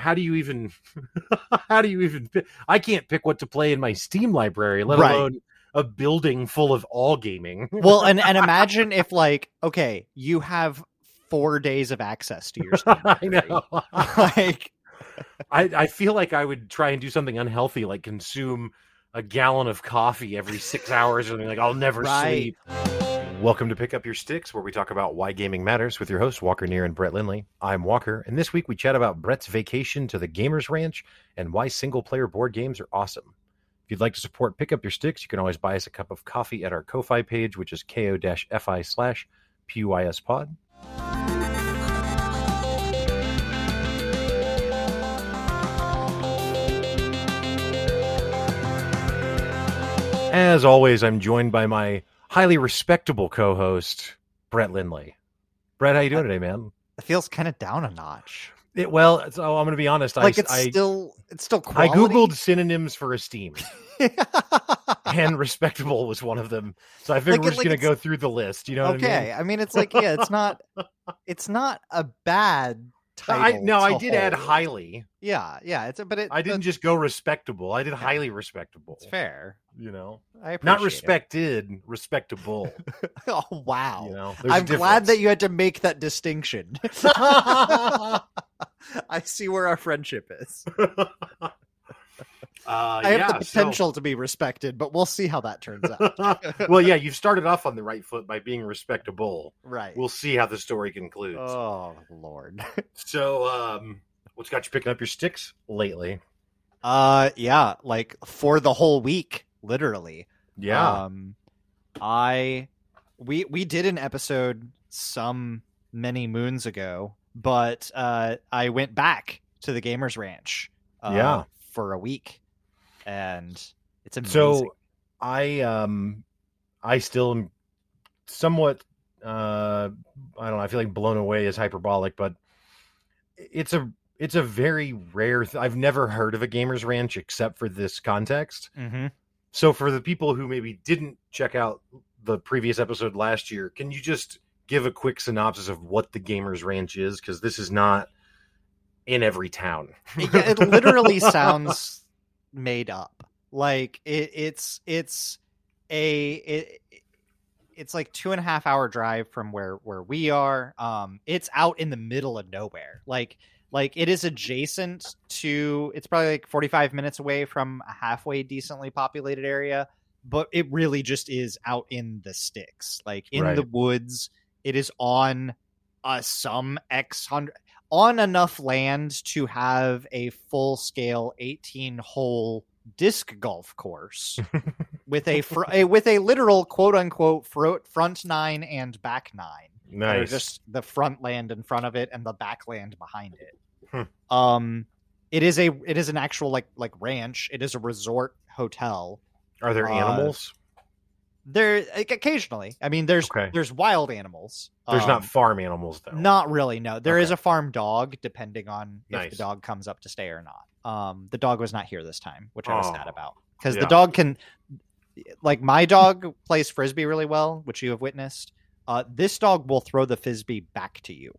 how do you even how do you even I can't pick what to play in my Steam library, let Right. alone a building full of all gaming. well, and and imagine if like okay, you have four days of access to your Steam I know. like I, I feel like I would try and do something unhealthy, like consume a gallon of coffee every six hours or something. Like I'll never Right. sleep. Welcome to Pick Up Your Sticks, where we talk about why gaming matters with your hosts Walker Neer and Brett Lindley. I'm Walker, and this week we chat about Brett's vacation to the Gamers Ranch and why single player board games are awesome. If you'd like to support Pick Up Your Sticks, you can always buy us a cup of coffee at our Ko-Fi page, which is ko-fi slash PUIS pod. As always, I'm joined by my highly respectable co-host, Brett Lindley. Brett, how you doing today, man? it feels kind of down a notch. It, well, so oh, I'm going to be honest. Like I, it's I, still it's still I googled synonyms for esteem, and respectable was one of them. So I figured Like, we're just like going to go through the list. You know what I okay, mean? I mean it's like yeah, it's not it's not a bad title. I, no, I did add highly. Yeah, yeah, it's a, but it I didn't just go respectable. I did highly respectable. It's fair. You know, I appreciate not it. respected, respectable. oh wow. You know, I'm glad that you had to make that distinction. I see where our friendship is. Uh, I have yeah, the so- potential to be respected, but we'll see how that turns out. well, yeah, you've started off on the right foot by being respectable. right. We'll see how the story concludes. oh lord. so, um, what's got you picking up your sticks lately? Uh yeah, like for the whole week, literally. Yeah, Um I we we did an episode some many moons ago, but uh I went back to the gamers ranch uh, Yeah. For a week and it's amazing. so I um, I still am somewhat uh, I don't know. I feel like blown away is hyperbolic, but it's a it's a very rare. Th- I've never heard of a gamers ranch except for this context. Mhm. So for the people who maybe didn't check out the previous episode last year, can you just give a quick synopsis of what the Gamers Ranch is? Because this is not in every town. it, yeah, it literally sounds made up. Like it, it's it's a it, it's like two and a half hour drive from where where we are. Um, it's out in the middle of nowhere. Like like it is adjacent to. It's probably like forty five minutes away from a halfway decently populated area, but it really just is out in the sticks, like in Right. the woods. It is on uh, some X hundred on enough land to have a full scale 18 hole disc golf course with a, fr- a with a literal quote unquote fro- front nine and back nine nice. just the front land in front of it and the back land behind it Hmm. um it is a it is an actual like like ranch it is a resort hotel Are there uh, animals? There like, occasionally i mean there's Okay. there's wild animals There's Um, not farm animals though. Not really. No, There is Okay. a farm dog, depending on if Nice. the dog comes up to stay or not. Um, the dog was not here this time, which I was sad Oh, about because yeah. the dog can, like, my dog plays frisbee really well, which you have witnessed. Uh, this dog will throw the frisbee back to you.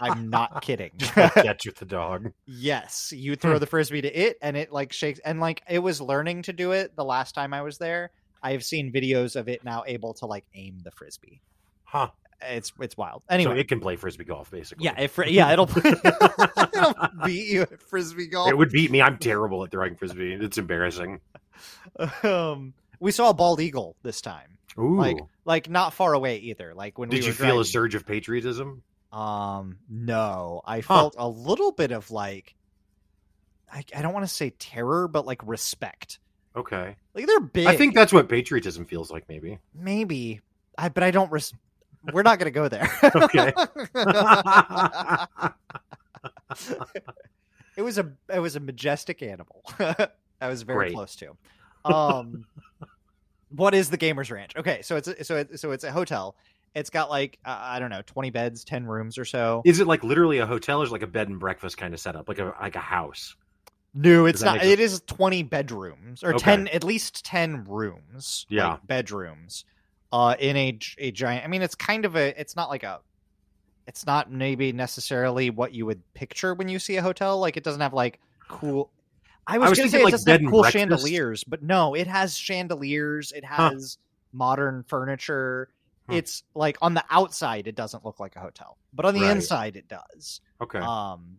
I'm not kidding. catch with the dog. yes, you Hmm. throw the frisbee to it, and it like shakes, and like it was learning to do it the last time I was there. I have seen videos of it now able to like aim the frisbee. Huh. It's it's wild. So Anyway, it can play frisbee golf basically. Yeah, if, yeah, it'll, it'll beat you at frisbee golf. It would beat me. I'm terrible at throwing frisbee. It's embarrassing. Um, we saw a bald eagle this time, Ooh. like like not far away either. Like when Did we you feel driving. a surge of patriotism? Um, no, I Huh. felt a little bit of like, I, I don't want to say terror, but like respect. Okay. Like they're big. I think that's what patriotism feels like, maybe. maybe I, but I don't. Res- we're not gonna go there. Okay. it was a it was a majestic animal. I was very Great. close to. Um, what is the Gamers Ranch? Okay, so it's a, so it, so it's a hotel. It's got like uh, I don't know, twenty beds, ten rooms or so. Is it like literally a hotel or is it like a bed and breakfast kind of setup, like a like a house? No, it's not. It is twenty bedrooms or Okay. ten, at least ten rooms. Yeah. like, bedrooms. Uh, in a a giant. I mean, it's kind of a. It's not like a it's not maybe necessarily what you would picture when you see a hotel. Like it doesn't have like cool. I was, was gonna say thinking, it like, doesn't have cool breakfast. chandeliers, but no, it has chandeliers. It Huh. has modern furniture. Hmm. It's like on the outside, it doesn't look like a hotel, but on the Right. inside, it does. Okay. Um,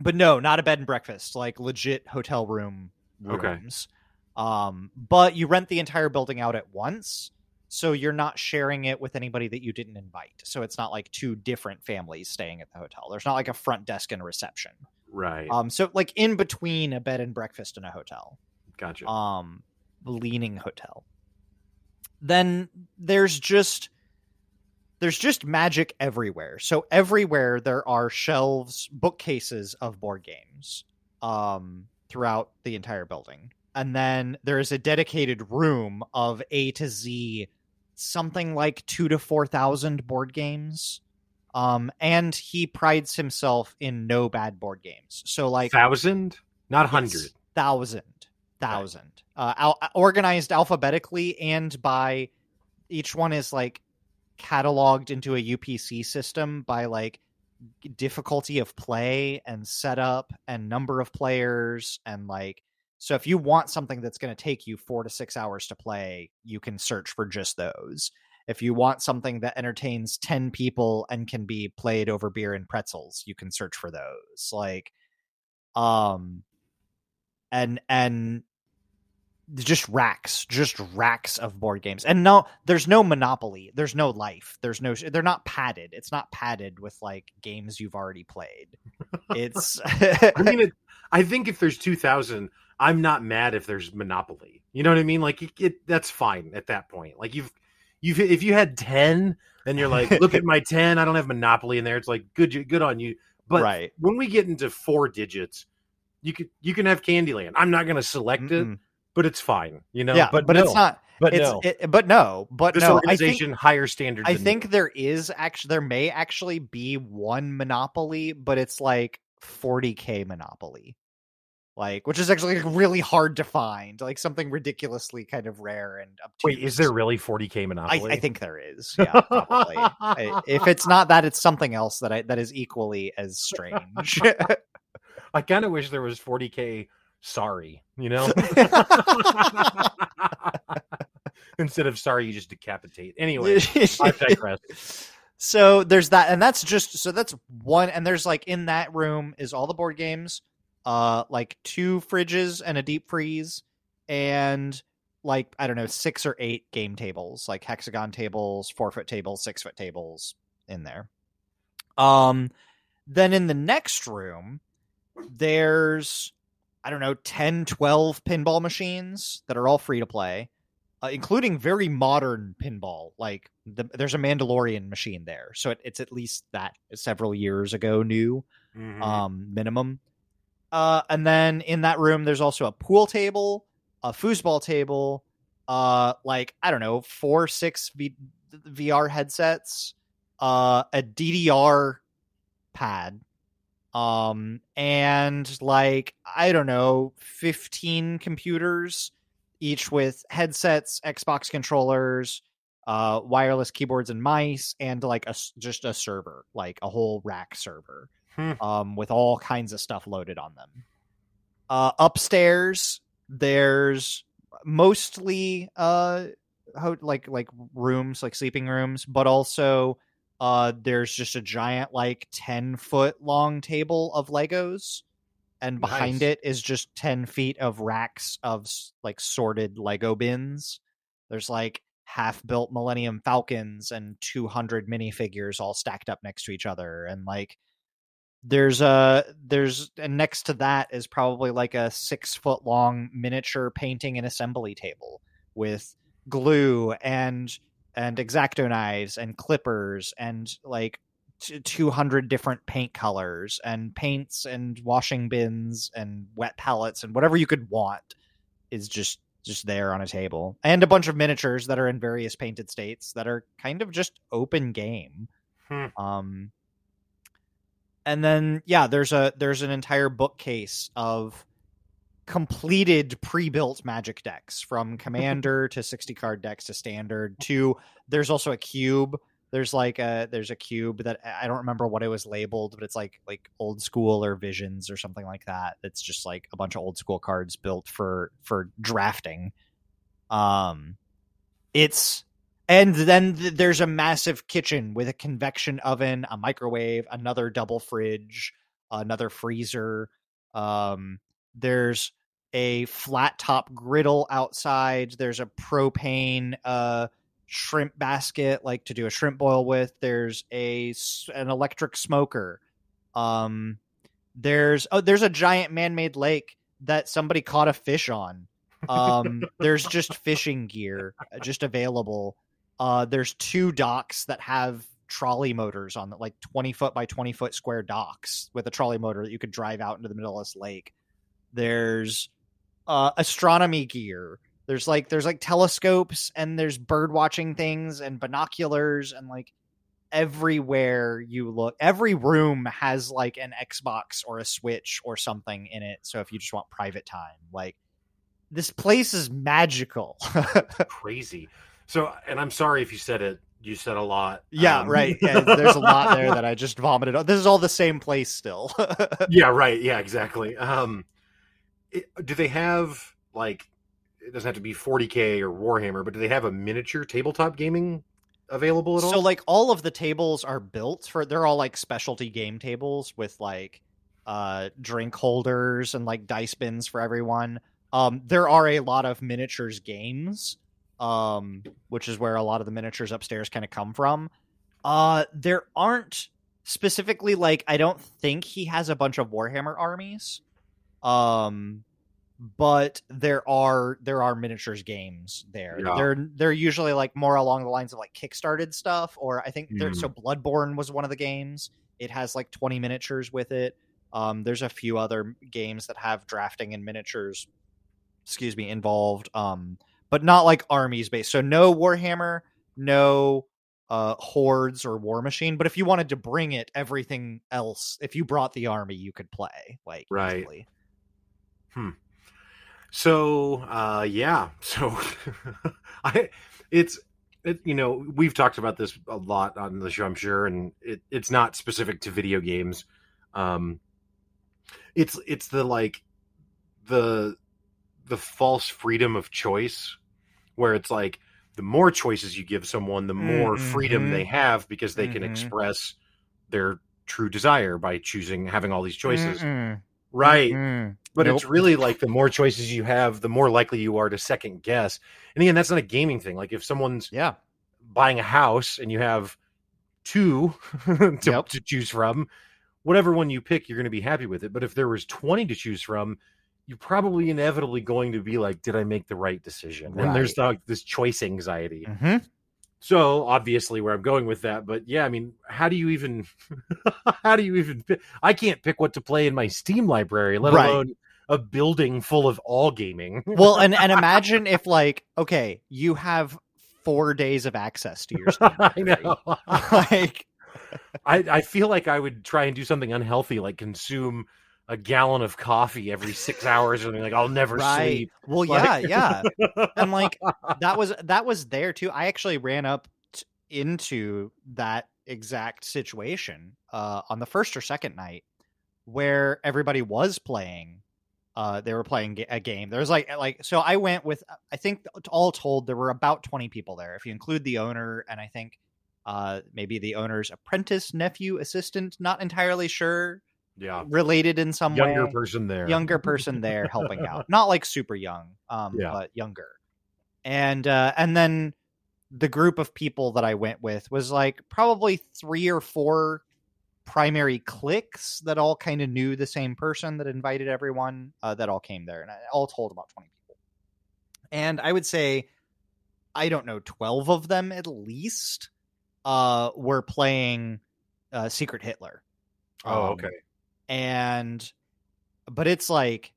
but no, not a bed and breakfast, like legit hotel room rooms. Okay. Um, but you rent the entire building out at once, so you're not sharing it with anybody that you didn't invite. So it's not like two different families staying at the hotel. There's not like a front desk and a reception. right. Um, so like in between a bed and breakfast and a hotel gotcha. um leaning hotel then there's just there's just magic everywhere. So everywhere there are shelves bookcases of board games um throughout the entire building. And then there is a dedicated room of a to z something like two to four thousand board games. Um and he prides himself in no bad board games. So like Thousand, not hundred, thousand, thousand, thousand. Uh, al- organized alphabetically and by each one is like cataloged into a UPC system by like difficulty of play and setup and number of players and like so if you want something that's going to take you 4 to 6 hours to play you can search for just those. If you want something that entertains 10 people and can be played over beer and pretzels you can search for those like um and and just racks just racks of board games and no there's no monopoly there's no life there's no they're not padded it's not padded with like games you've already played it's I mean, it, I think if there's two thousand, I'm not mad if there's Monopoly. You know what I mean? Like it, it, that's fine at that point. Like you've you've if you had ten and you're like, look at my ten, I don't have Monopoly in there. It's like good, good on you. But right when we get into four digits, you could you can have Candyland. I'm not going to select it, Mm-mm. But it's fine. You know. yeah but but, no, it's not But it's no, it, but no but this no I think organization higher standards. I think there is actually there may actually be one monopoly, but it's like 40k monopoly. Like which is actually like, really hard to find, like something ridiculously kind of rare and obtuse. Wait, is there really 40k Monopoly? I think there is. Yeah, probably. I- if it's not that, it's something else that I that is equally as strange. I kind of wish there was 40k. Sorry, you know. Instead of sorry, you just decapitate. Anyway, I digress. so there's that and that's just so that's one and there's like in that room is all the board games uh like two fridges and a deep freeze and like i don't know six or eight game tables like hexagon tables four foot tables six foot tables in there um then in the next room there's i don't know 10 12 pinball machines that are all free to play uh, including very modern pinball. Like the, there's a Mandalorian machine there, so it, it's at least that several years ago new Mhm. um, minimum. Uh, and then in that room, there's also a pool table, a foosball table, uh, like I don't know, four six v- VR headsets, uh, a DDR pad, um, and like I don't know, fifteen computers, each with headsets, Xbox controllers, uh, wireless keyboards and mice, and like a just a server, like a whole rack server Hmm. um, with all kinds of stuff loaded on them. Uh, upstairs, there's mostly uh, ho- like like rooms, like sleeping rooms, but also uh, there's just a giant like ten foot long table of Legos, and behind Nice. it is just ten feet of racks of like sorted Lego bins. There's like half built Millennium Falcons and 200 minifigures all stacked up next to each other, and like there's a there's and next to that is probably like a six foot long miniature painting and assembly table with glue and and X-Acto knives and clippers and like t- 200 different paint colors and paints and washing bins and wet palettes and whatever you could want is just just there on a table and a bunch of miniatures that are in various painted states that are kind of just open game Hmm. um and then yeah there's a there's an entire bookcase of completed pre-built magic decks from commander to 60 card decks to standard to there's also a cube there's like a there's a cube that I don't remember what it was labeled, but it's like like old school or visions or something like that. It's just like a bunch of old school cards built for for drafting. Um, it's and then th- there's a massive kitchen with a convection oven, a microwave, another double fridge, another freezer. Um, there's a flat top griddle outside. There's a propane uh shrimp basket like to do a shrimp boil with. There's a an electric smoker. Um there's oh there's a giant man-made lake that somebody caught a fish on. Um there's just fishing gear uh, just available. Uh there's two docks that have trolley motors on them, like 20 foot by 20 foot square docks with a trolley motor that you could drive out into the middle of this lake. There's uh astronomy gear. There's like there's like telescopes and there's bird watching things and binoculars and like everywhere you look every room has like an xbox or a switch or something in it. So if you just want private time like this place is magical. Crazy. So and i'm sorry if you said it you said a lot yeah Um, right. Yeah, there's a lot there that i just vomited. On this is all the same place still. Yeah right. Yeah exactly. Um do they have like it doesn't have to be 40k or warhammer but do they have a miniature tabletop gaming available at all? so like all of the tables are built for they're all like specialty game tables with like uh drink holders and like dice bins for everyone. Um there are a lot of miniatures games um which is where a lot of the miniatures upstairs kind of come from. Uh there aren't specifically like i don't think he has a bunch of warhammer armies um but there are there are miniatures games there. Yeah. They're they're usually like more along the lines of like kickstarted stuff, or I think there, so. Bloodborne was one of the games. It has like twenty miniatures with it. Um, there's a few other games that have drafting and miniatures, excuse me, involved. Um, but not like armies based. So no Warhammer, no uh hordes or Warmachine but if you wanted to bring it everything else if you brought the army you could play like Right. easily. So uh yeah, so I it's it, you know we've talked about this a lot on the show I'm sure and it, it's not specific to video games. Um it's it's the like the the false freedom of choice where it's like the more choices you give someone the more freedom Mhm. they have because they can Mhm. express their true desire by choosing having all these choices. Mm-mm. Right. Mm-mm. But Nope. it's really like the more choices you have, the more likely you are to second guess. And again, that's not a gaming thing. Like if someone's Yeah. buying a house and you have two to, Yep. to choose from, whatever one you pick, you're going to be happy with it. But if there was 20 to choose from, you're probably inevitably going to be like, did I make the right decision? And there's like this choice anxiety. Mhm. So obviously where I'm going with that, but yeah, I mean, how do you even how do you even pick? I can't pick what to play in my Steam library, let Right. alone a building full of all gaming. Well, and and imagine if like okay, you have four days of access to your Steam I know. like I, I feel like I would try and do something unhealthy, like consume a gallon of coffee every six hours, and like I'll never right. sleep. Well, Like- yeah, yeah. And like that was that was there too. I actually ran up t- into that exact situation uh, on the first or second night where everybody was playing. Uh, they were playing a game. There was like like so. I went with I think all told there were about twenty people there if you include the owner and I think uh, maybe the owner's apprentice, nephew, assistant. Not entirely sure. Yeah, Related in some way. younger way person there. younger person there helping out not like super young um Yeah. but younger and uh and then the group of people that i went with was like probably three or four primary cliques that all kind of knew the same person that invited everyone uh, that all came there and I- all told about 20 people and i would say i don't know 12 of them at least uh were playing uh secret hitler Oh, Um, okay. And but it's like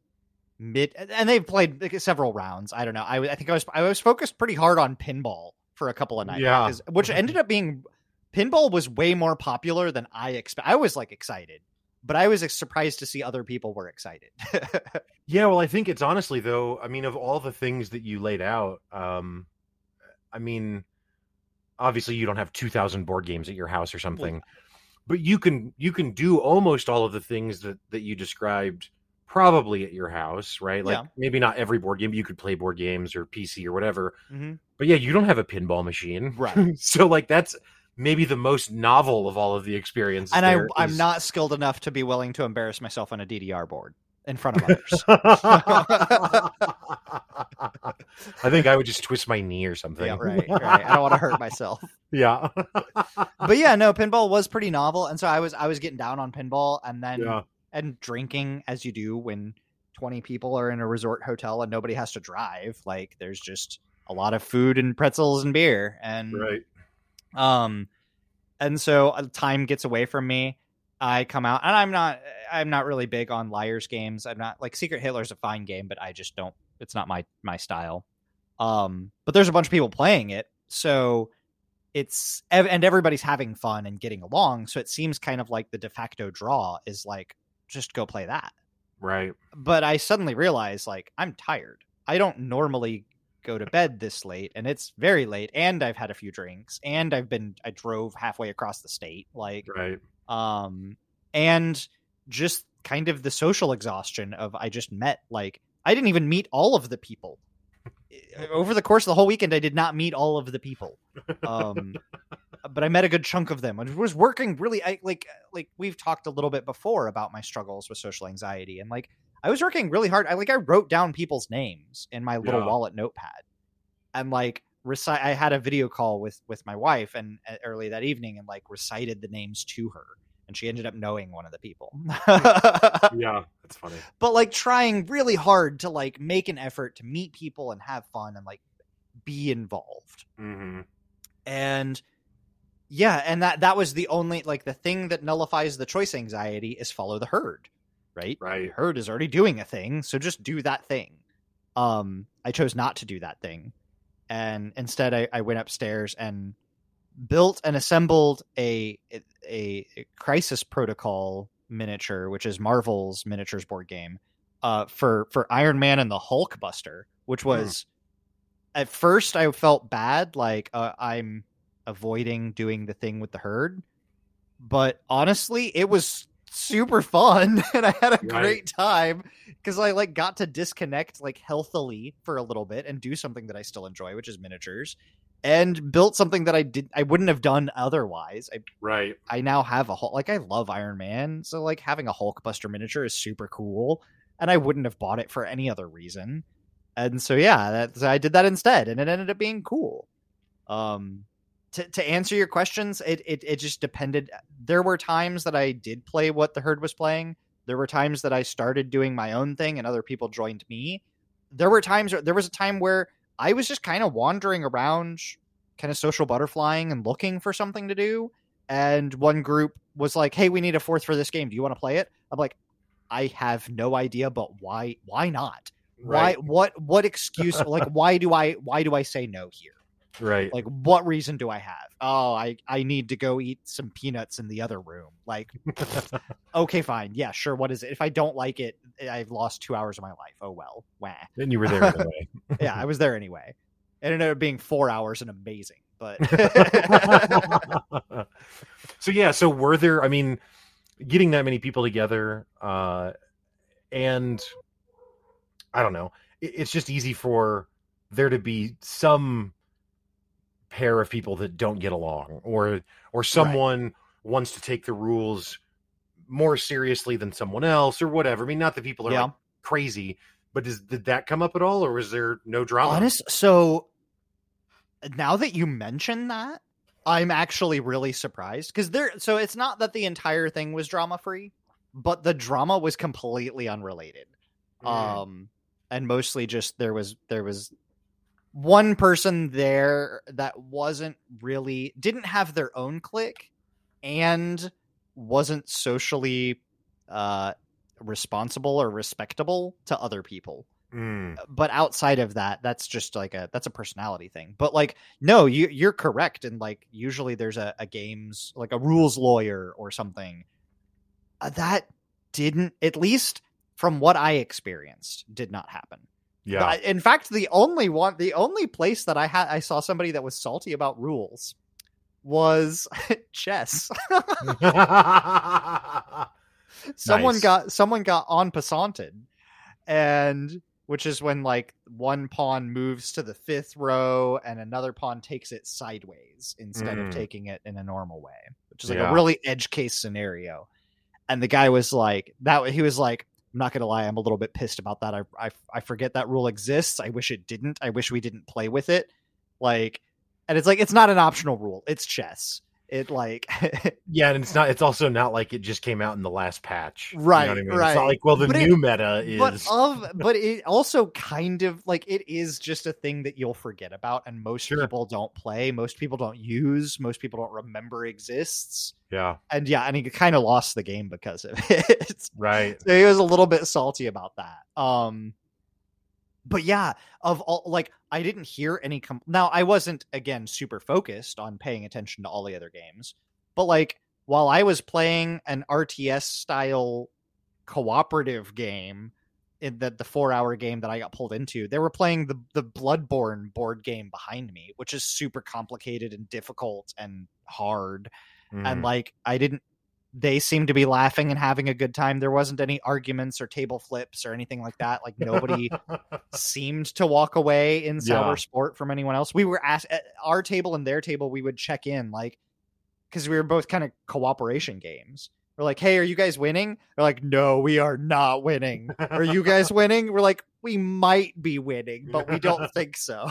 mid and they've played like, several rounds i don't know I, I think i was i was focused pretty hard on pinball for a couple of nights Yeah. which ended up being pinball was way more popular than i expect i was like excited but i was surprised to see other people were excited Yeah, well, I think it's honestly though. I mean, of all the things that you laid out, um, I mean, obviously you don't have 2000 board games at your house or something but you can you can do almost all of the things that that you described probably at your house right like Yeah. maybe not every board game but you could play board games or pc or whatever Mhm. but yeah you don't have a pinball machine Right. so like that's maybe the most novel of all of the experiences and I, there I'm not skilled enough to be willing to embarrass myself on a DDR board in front of others. I think I would just twist my knee or something. yeah, right, right. I don't want to hurt myself. Yeah. But yeah, no, pinball was pretty novel, and so I was I was getting down on pinball, and then yeah. and drinking as you do when 20 people are in a resort hotel and nobody has to drive. Like there's just a lot of food and pretzels and beer, and Right. um and so uh, time gets away from me i come out and i'm not i'm not really big on liars games i'm not like secret hitler's a fine game but i just don't it's not my my style um but there's a bunch of people playing it so it's and everybody's having fun and getting along so it seems kind of like the de facto draw is like just go play that Right. but I suddenly realized like I'm tired. I don't normally go to bed this late and it's very late and I've had a few drinks and I've been I drove halfway across the state like Right. um and just kind of the social exhaustion of I just met like I didn't even meet all of the people. Over the course of the whole weekend I did not meet all of the people. Um but I met a good chunk of them. I was working really I like like we've talked a little bit before about my struggles with social anxiety and like I was working really hard. I like I wrote down people's names in my little Yeah. wallet notepad. And like recite I had a video call with with my wife and uh, early that evening and like recited the names to her and she ended up knowing one of the people. Yeah. That's funny. but like trying really hard to like make an effort to meet people and have fun and like be involved hmm and yeah and that that was the only like the thing that nullifies the choice anxiety is follow the herd right the Right. herd is already doing a thing so just do that thing um i chose not to do that thing and instead i, I went upstairs and built and assembled a, a a crisis protocol miniature which is marvel's miniatures board game uh for for iron man and the hulk buster which was at first i felt bad like uh, i'm avoiding doing the thing with the herd. But honestly it was super fun and i had a Right. great time because i like got to disconnect like healthily for a little bit and do something that i still enjoy which is miniatures and built something that i did i wouldn't have done otherwise i Right. I now have a Hulk. Like I love Iron Man, so like having a Hulkbuster miniature is super cool, and I wouldn't have bought it for any other reason. And so yeah, that so I did that instead, and it ended up being cool. Um, to to answer your questions, it it it just depended. There were times that I did play what the herd was playing. There were times that I started doing my own thing, and other people joined me. There were times. There was a time where I was just kind of wandering around, kind of social butterflying and looking for something to do and one group was like, "Hey, we need a fourth for this game. Do you want to play it?" I'm like, "I have no idea, but why? Why not? Right. Why? What? What excuse? like, why do I? Why do I say no here? Right. Like, what reason do I have? Oh, I I need to go eat some peanuts in the other room. Like, okay, fine, yeah, sure. What is it? If I don't like it, I've lost two hours of my life. Oh well, wah. and you were there anyway. Yeah, I was there anyway. It ended up being four hours and amazing, but so yeah, so were there I mean getting that many people together uh and I don't know. it- It's just easy for there to be some pair of people that don't get along or or someone wants to take the rules more seriously than someone else or whatever. I mean not that people are yeah. like crazy, but does, did that come up at all or was there no drama? Honest. So now that you mention that, I'm actually really surprised because there. So it's not that the entire thing was drama free, but the drama was completely unrelated. Mm. Um, and mostly just there was there was one person there that wasn't really didn't have their own clique and wasn't socially uh responsible or respectable to other people. Mm. but outside of that that's just like a that's a personality thing. But like no you you're correct and like usually there's a, a games like a rules lawyer or something. Uh, that didn't at least from what i experienced did not happen Yeah. In fact the only one the only place that i had i saw somebody that was salty about rules was chess. someone Nice. got someone got en passanted, and which is when like one pawn moves to the fifth row and another pawn takes it sideways instead Mm. of taking it in a normal way, which is like Yeah. a really edge case scenario. And the guy was like that. He was like, "I'm not gonna lie, I'm a little bit pissed about that. I I, I forget that rule exists. I wish it didn't. I wish we didn't play with it. Like, and it's like it's not an optional rule. It's chess. It like yeah, and it's not. It's also not like it just came out in the last patch, You know Right, I mean? It's right. not like well, the But it- new meta is. but of but it also kind of like it is just a thing that you'll forget about and most Sure. people don't play most people don't use most people don't remember exists yeah, and yeah and he kind of lost the game because of it right. so he was a little bit salty about that um but yeah of all like i didn't hear any com- now i wasn't again super focused on paying attention to all the other games but like while i was playing an rts style cooperative game in the, the four hour game that i got pulled into they were playing the the bloodborne board game behind me which is super complicated and difficult and hard and Mhm. like I didn't they seemed to be laughing and having a good time. There wasn't any arguments or table flips or anything like that. Like nobody seemed to walk away in sour Yeah. sport from anyone else. We were at, at our table and their table. We would check in like because we were both kind of cooperation games. We're like, hey, are you guys winning? They're like, no, we are not winning. Are you guys winning? We're like, we might be winning, but we don't think so.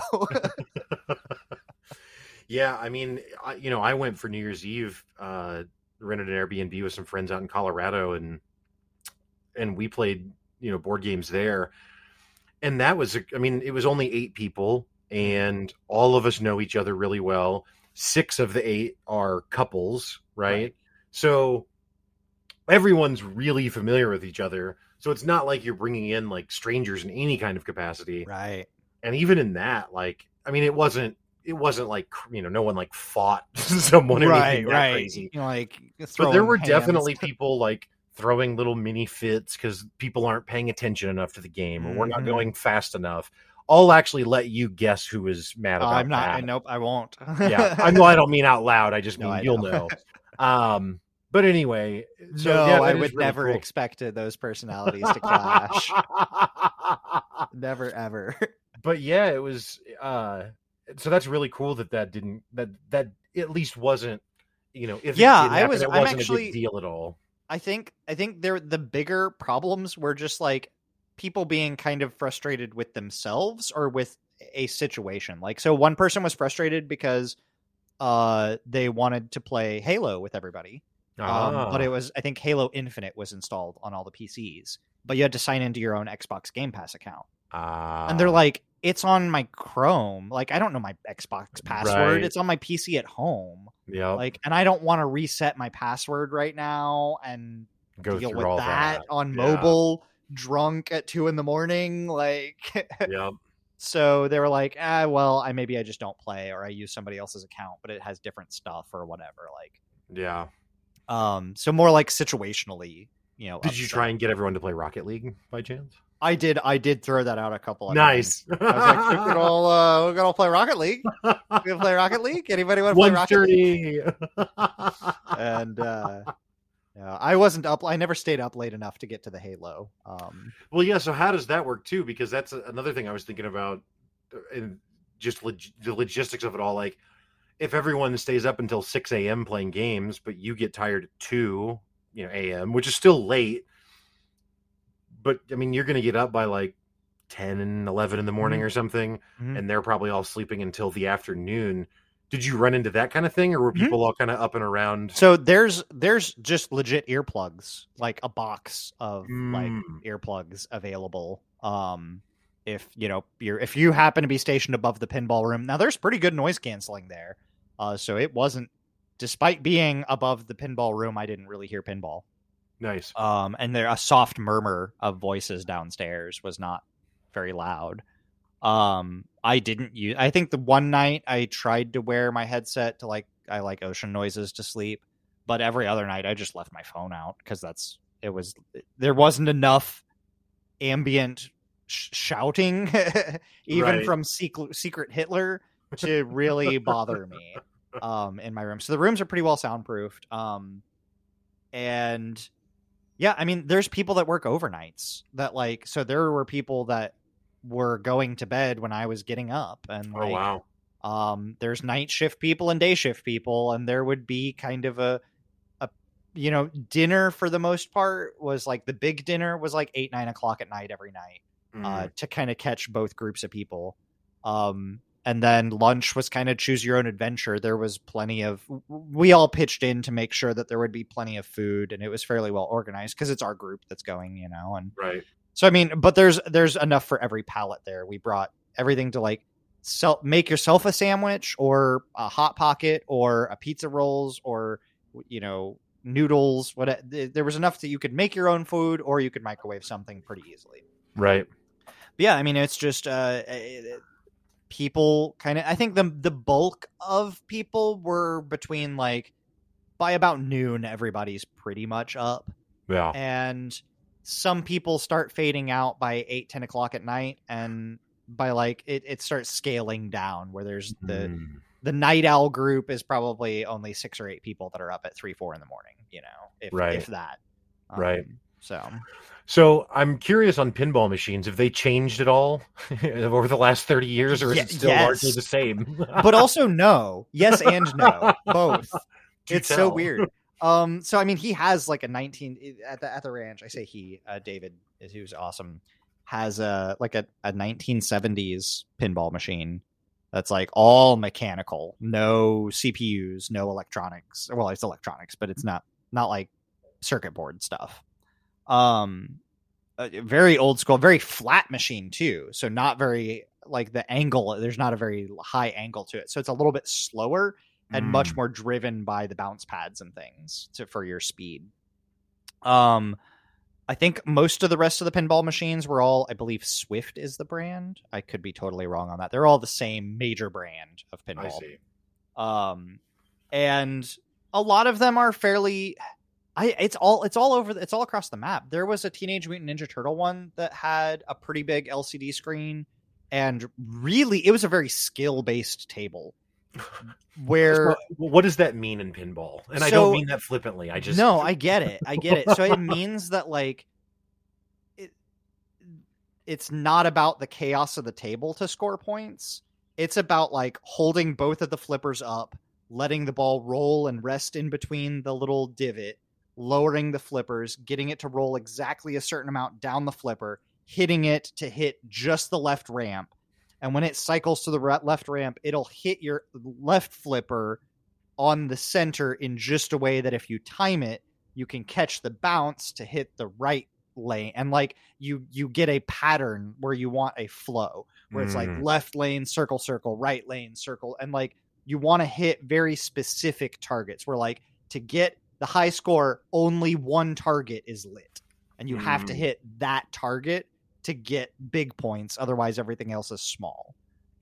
yeah, I mean, I, you know, I went for New Year's Eve, uh, rented an Airbnb with some friends out in Colorado, and and we played, you know, board games there. And that was, a- I mean, it was only eight people, and all of us know each other really well. Six of the eight are couples, right? Right. So everyone's really familiar with each other. So it's not like you're bringing in like strangers in any kind of capacity right. and even in that like i mean it wasn't it wasn't like you know no one like fought someone or right. Right. crazy You know, like but there were hands. definitely people like throwing little mini fits because people aren't paying attention enough to the game or we're not Mhm. going fast enough i'll actually let you guess who was mad Uh, about I'm not. that. I nope. I won't. yeah i know i don't mean out loud i just No, mean I you'll know. know um but anyway so no, yeah, I would really never cool. expected those personalities to clash. never, ever. but yeah, it was. uh So that's really cool that that didn't that that at least wasn't. You know, if it Yeah, did I happen, was- It I'm wasn't a actually- big deal at all. I think. I think there the bigger problems were just like people being kind of frustrated with themselves or with a situation. Like, so one person was frustrated because uh they wanted to play Halo with everybody. Um, Ah. but it was I think Halo Infinite was installed on all the PCs, but you had to sign into your own Xbox Game Pass account. Ah, and they're like it's on my chrome like i don't know my xbox password Right. it's on my pc at home yeah, like and i don't want to reset my password right now and go deal through with all that, that on Yeah. mobile drunk at two in the morning like Yep. so they were like ah well i maybe i just don't play or i use somebody else's account but it has different stuff or whatever like Yeah. um so more like situationally you know Did you try and get everyone to play Rocket League by chance? I did i did throw that out a couple of Nice. times. I was like, we're gonna all, uh, gonna play Rocket League. We're gonna play Rocket League. Anybody want to play Rocket League? And uh, yeah, I wasn't up. I never stayed up late enough to get to the Halo. Um, Well, yeah. So how does that work too? Because that's another thing I was thinking about, uh, and just log- the logistics of it all. Like, if everyone stays up until six a.m. playing games, but you get tired at two, you know, a.m., which is still late. But I mean, you're going to get up by like ten and eleven in the morning or something, Mhm. and they're probably all sleeping until the afternoon. Did you run into that kind of thing, or were Mhm. people all kind of up and around? so there's there's just legit earplugs, like a box of like Mm. earplugs available. Um, if you know you're if you happen to be stationed above the pinball room, now there's pretty good noise canceling there. Uh, so it wasn't, despite being above the pinball room, I didn't really hear pinball. Nice. um, and there a soft murmur of voices downstairs was not very loud. Um, I didn't use. I think the one night I tried to wear my headset to like I like ocean noises to sleep, but every other night I just left my phone out because that's it was there wasn't enough ambient sh- shouting even Right. from secret, secret Hitler to really bother me. um, in my room. So the rooms are pretty well soundproofed. Um, and yeah, I mean, there's people that work overnights that like, so there were people that were going to bed when I was getting up, and Oh like, wow. um, there's night shift people and day shift people, and there would be kind of a, a, you know, dinner for the most part was like the big dinner was like eight nine o'clock at night every night uh, Mm. to kind of catch both groups of people. Um, and then lunch was kind of choose your own adventure. There was plenty of, we all pitched in to make sure that there would be plenty of food and it was fairly well organized because it's our group that's going, you know. And right. so, I mean, but there's, there's enough for every pallet there. We brought everything to like, sell, make yourself a sandwich or a hot pocket or a pizza rolls or, you know, noodles. What there was enough that you could make your own food or you could microwave something pretty easily Right. But yeah, I mean, it's just uh, eh, people kind of. I think the the bulk of people were between like by about noon, everybody's pretty much up, Yeah. and some people start fading out by eight, ten o'clock at night, and by like it, it starts scaling down where there's the Mm. the night owl group is probably only six or eight people that are up at three, four in the morning. You know, if Right. if that, Right. So So I'm curious on pinball machines. Have they changed at all over the last 30 years, or is it still yes. largely the same? but also no yes and no both Do it's so weird um so i mean he has like a 19 at the at the ranch i say he uh david is who's awesome has a like a, a 1970s pinball machine that's like all mechanical no cpus no electronics well it's electronics but it's not not like circuit board stuff um a very old school very flat machine too. So not very like the angle there's not a very high angle to it. So it's a little bit slower and much Mm. more driven by the bounce pads and things to for your speed. Um i think most of the rest of the pinball machines were all i believe swift is the brand. I could be totally wrong on that. They're all the same major brand of I pinball. see. um and a lot of them are fairly I it's all it's all over it's all across the map. There was a Teenage Mutant Ninja Turtle one that had a pretty big LCD screen and really it was a very skill based table where what does that mean in pinball? And I don't mean that flippantly. I just No, I get it. I get it. So it means that like it it's not about the chaos of the table to score points. It's about like holding both of the flippers up, letting the ball roll and rest in between the little divot, lowering the flippers, getting it to roll exactly a certain amount down the flipper, hitting it to hit just the left ramp. And when it cycles to the left ramp, it'll hit your left flipper on the center in just a way that if you time it, you can catch the bounce to hit the right lane. And like you you get a pattern where you want a flow where it's like Mm. left lane, circle, circle, right lane, circle, and like you want to hit very specific targets where like to get the high score, only one target is lit. And you have to Mm. hit that target to get big points. Otherwise, everything else is small.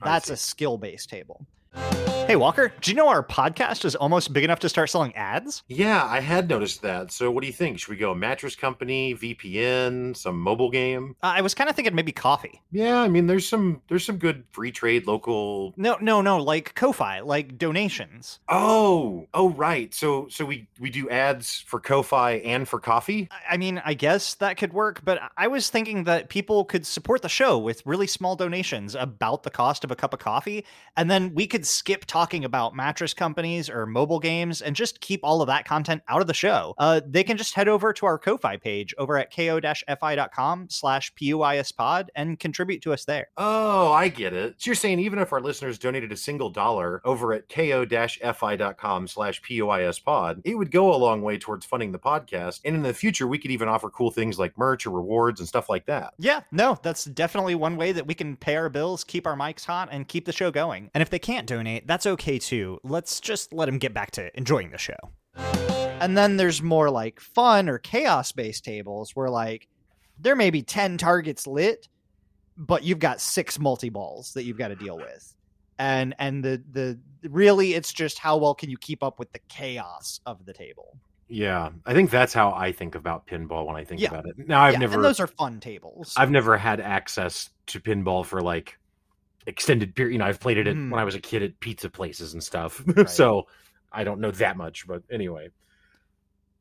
That's a skill based table. Hey, Walker, do you know our podcast is almost big enough to start selling ads? Yeah, I had noticed that. So what do you think? Should we go mattress company, VPN, some mobile game? Uh, I was kind of thinking maybe coffee. Yeah, I mean there's some there's some good free trade local No, no, no, like Ko-Fi, like donations. Oh, oh right. So so we we do ads for Ko-Fi and for coffee? I- I mean, I guess that could work, but I was thinking that people could support the show with really small donations about the cost of a cup of coffee, and then we could skip talking about mattress companies or mobile games and just keep all of that content out of the show. Uh, they can just head over to our Ko-Fi page over at ko-fi.com slash puispod and contribute to us there. Oh, I get it. So you're saying even if our listeners donated a single dollar over at ko-fi.com slash puispod, it would go a long way towards funding the podcast. And in the future, we could even offer cool things like merch or rewards and stuff like that. Yeah, no, that's definitely one way that we can pay our bills, keep our mics hot, and keep the show going. And if they can't donate, that's okay too. Let's just let them get back to enjoying the show. And then there's more like fun or chaos based tables where like there may be 10 targets lit, but you've got six multi balls that you've got to deal with. And and the the really it's just how well can you keep up with the chaos of the table. Yeah, I think that's how I think about pinball when I think Yeah. about it. Now I've Yeah, never and those are fun tables. I've never had access to pinball for like extended period. You know, I've played it at, Mhm. when I was a kid at pizza places and stuff. Right. so I don't know that much, but anyway.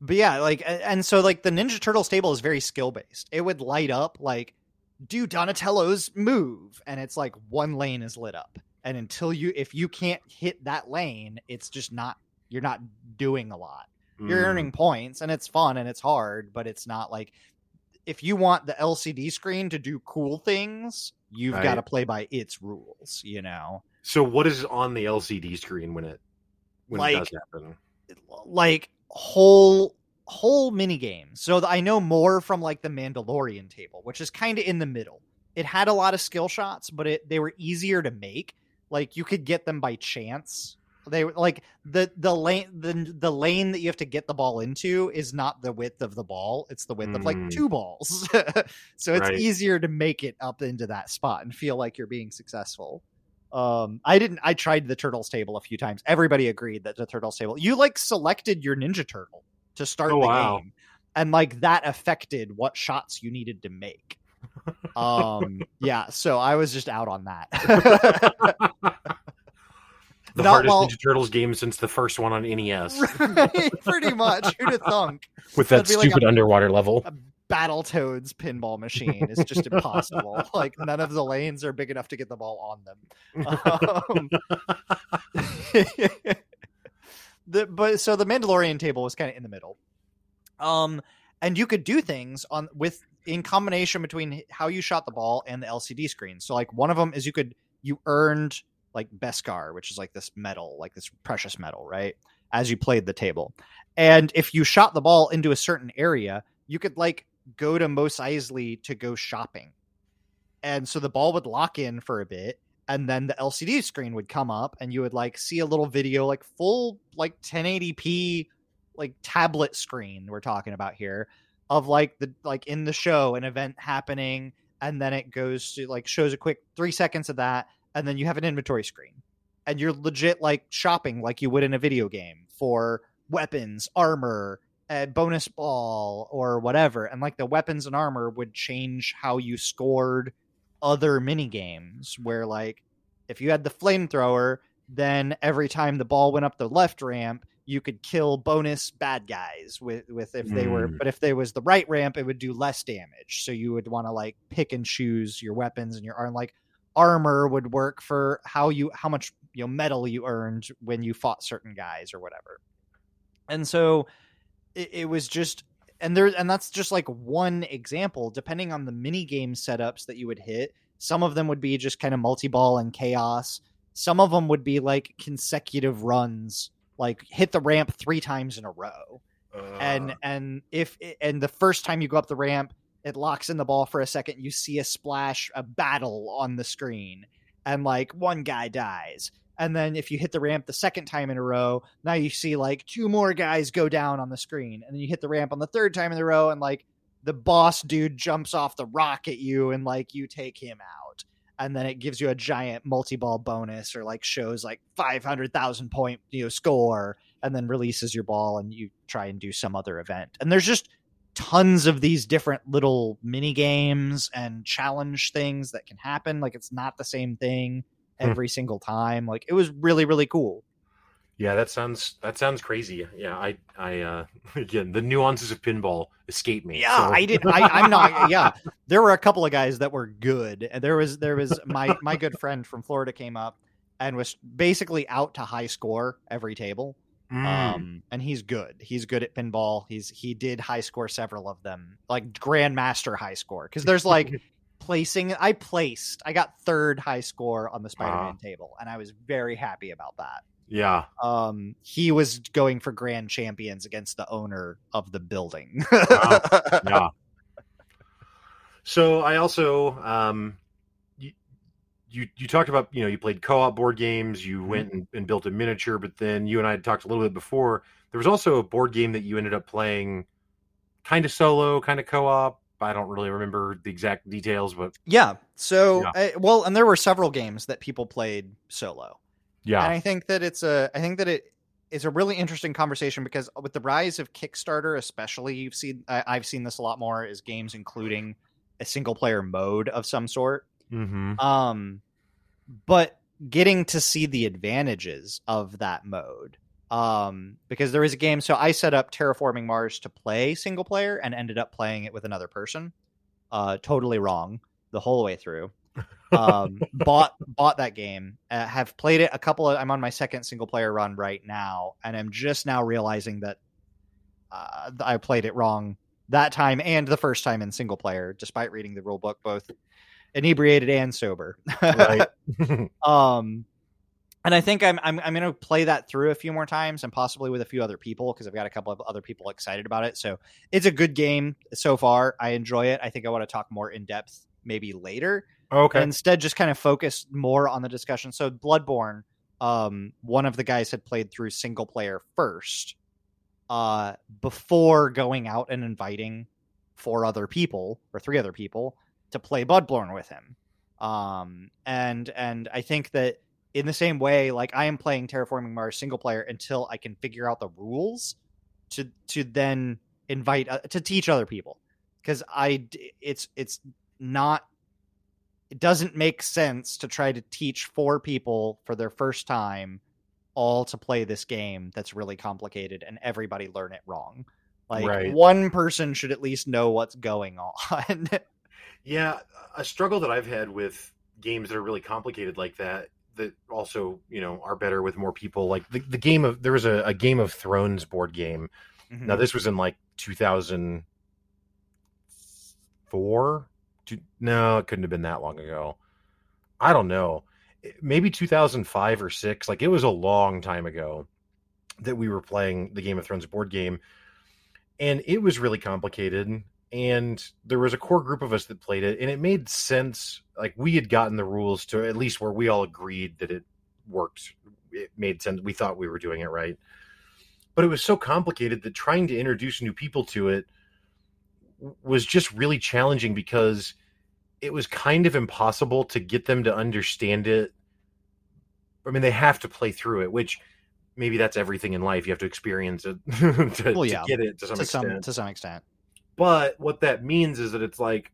But yeah, like and so like the Ninja Turtles table is very skill based. It would light up like do Donatello's move and it's like one lane is lit up. And until you if you can't hit that lane, it's just not you're not doing a lot. You're Mm. earning points and it's fun and it's hard, but it's not like if you want the LCD screen to do cool things, you've Right. got to play by its rules, you know. So what is on the LCD screen when it when it Like- does happen? like whole whole mini games. So I know more from like the Mandalorian table, which is kind of in the middle. It had a lot of skill shots, but it they were easier to make. Like you could get them by chance. They like the the lane the the lane that you have to get the ball into is not the width of the ball; it's the width of like Mm. two balls. so it's Right. easier to make it up into that spot and feel like you're being successful. Um, I didn't. I tried the turtles table a few times. Everybody agreed that the turtles table. You like selected your ninja turtle to start Oh, the wow. game, and like that affected what shots you needed to make. Um, yeah. So I was just out on that. The Not hardest while- Ninja Turtles game since the first one on NES right, pretty much. Who'd have thunk? with that That'd be like stupid underwater level. A Battletoads pinball machine is just impossible. like none of the lanes are big enough to get the ball on them. Um, the but so the Mandalorian table was kind of in the middle. Um, and you could do things on with in combination between how you shot the ball and the LCD screen. So like one of them is you could you earned like Beskar, which is like this metal, like this precious metal, right? As you played the table. And if you shot the ball into a certain area, you could like go to Mos Eisley to go shopping. And so the ball would lock in for a bit, and then the LCD screen would come up, and you would like see a little video, like full like 1080p, like tablet screen. We're talking about here of like the like in the show an event happening, and then it goes to like shows a quick three seconds of that, and then you have an inventory screen, and you're legit like shopping like you would in a video game for weapons, armor, a bonus ball or whatever. And like the weapons and armor would change how you scored other mini games where like if you had the flamethrower then every time the ball went up the left ramp you could kill bonus bad guys with with if they were Mm. but if there was the right ramp it would do less damage. So you would want to like pick and choose your weapons and your arm like armor would work for how you how much you know metal you earned when you fought certain guys or whatever. And so it, it was just and there and that's just like one example. Depending on the mini game setups that you would hit some of them would be just kind of multi-ball and chaos. Some of them would be like consecutive runs like hit the ramp three times in a row. And and if and the first time you go up the ramp it locks in the ball for a second you see a splash a battle on the screen and like one guy dies. And then if you hit the ramp the second time in a row now you see like two more guys go down on the screen. And then you hit the ramp on the third time in a row and like the boss dude jumps off the rock at you and like you take him out. And then it gives you a giant multi-ball bonus or like shows like 500,000 point you know score and then releases your ball and you try and do some other event. And there's just tons of these different little mini games and challenge things that can happen. Like it's not the same thing Hmm. every single time. Like it was really really cool. Yeah, that sounds that sounds crazy. Yeah, I I uh again the nuances of pinball escape me. Yeah, so- I did. I, I'm not. Yeah, there were a couple of guys that were good. And There was there was my my good friend from Florida came up and was basically out to high score every table. Mm. Um, and he's good. He's good at pinball. He's he did high score several of them, like grandmaster high score. Because there's like placing. I placed. I got third high score on the Spider-Man table, and I was very happy about that. yeah. Um, he was going for grand champions against the owner of the building. yeah. So I also um you you talked about you know you played co-op board games you went and, and built a miniature but then you and I had talked a little bit before there was also a board game that you ended up playing kind of solo kind of co-op I don't really remember the exact details but Yeah. So, Yeah. uh, well, and there were several games that people played solo. yeah And I think that it's a, I think that it is a really interesting conversation because with the rise of Kickstarter, especially, you've seen, I, I've seen this a lot more is games including a single player mode of some sort. Mm-hmm. Um, but getting to see the advantages of that mode um because there is a game so i set up terraforming mars to play single player and ended up playing it with another person. Uh totally wrong the whole way through. Um bought bought that game uh, have played it a couple of i'm on my second single player run right now and i'm just now realizing that uh, i played it wrong that time and the first time in single player despite reading the rule book both inebriated and sober Right. um and I think I'm I'm I'm gonna play that through a few more times and possibly with a few other people because I've got a couple of other people excited about it. So it's a good game so far. I enjoy it. I think I want to talk more in depth maybe later. okay. Instead just kind of focus more on the discussion. So Bloodborne, um, one of the guys had played through single player first, uh, before going out and inviting four other people or three other people to play Bloodborne with him. Um, and and I think that in the same way, like I am playing Terraforming Mars single player until I can figure out the rules to to then invite uh, to teach other people because I it's it's not it doesn't make sense to try to teach four people for their first time all to play this game that's really complicated and everybody learn it wrong. Like Right. one person should at least know what's going on. Yeah, a struggle that I've had with games that are really complicated like that, that also, you know, are better with more people. Like the, the game of there was a, a Game of Thrones board game. Now mm-hmm. this was in like 2004. Two, no, it couldn't have been that long ago. I don't know. Eh, maybe 2005 or 6. Like it was a long time ago that we were playing the Game of Thrones board game and it was really complicated and there was a core group of us that played it and it made sense like we had gotten the rules to at least where we all agreed that it worked it made sense we thought we were doing it right. But it was so complicated that trying to introduce new people to it was just really challenging because it was kind of impossible to get them to understand it. I mean they have to play through it which maybe that's everything in life you have to experience it to, Well, to get it to some to extent. some to some extent. But what that means is that it's like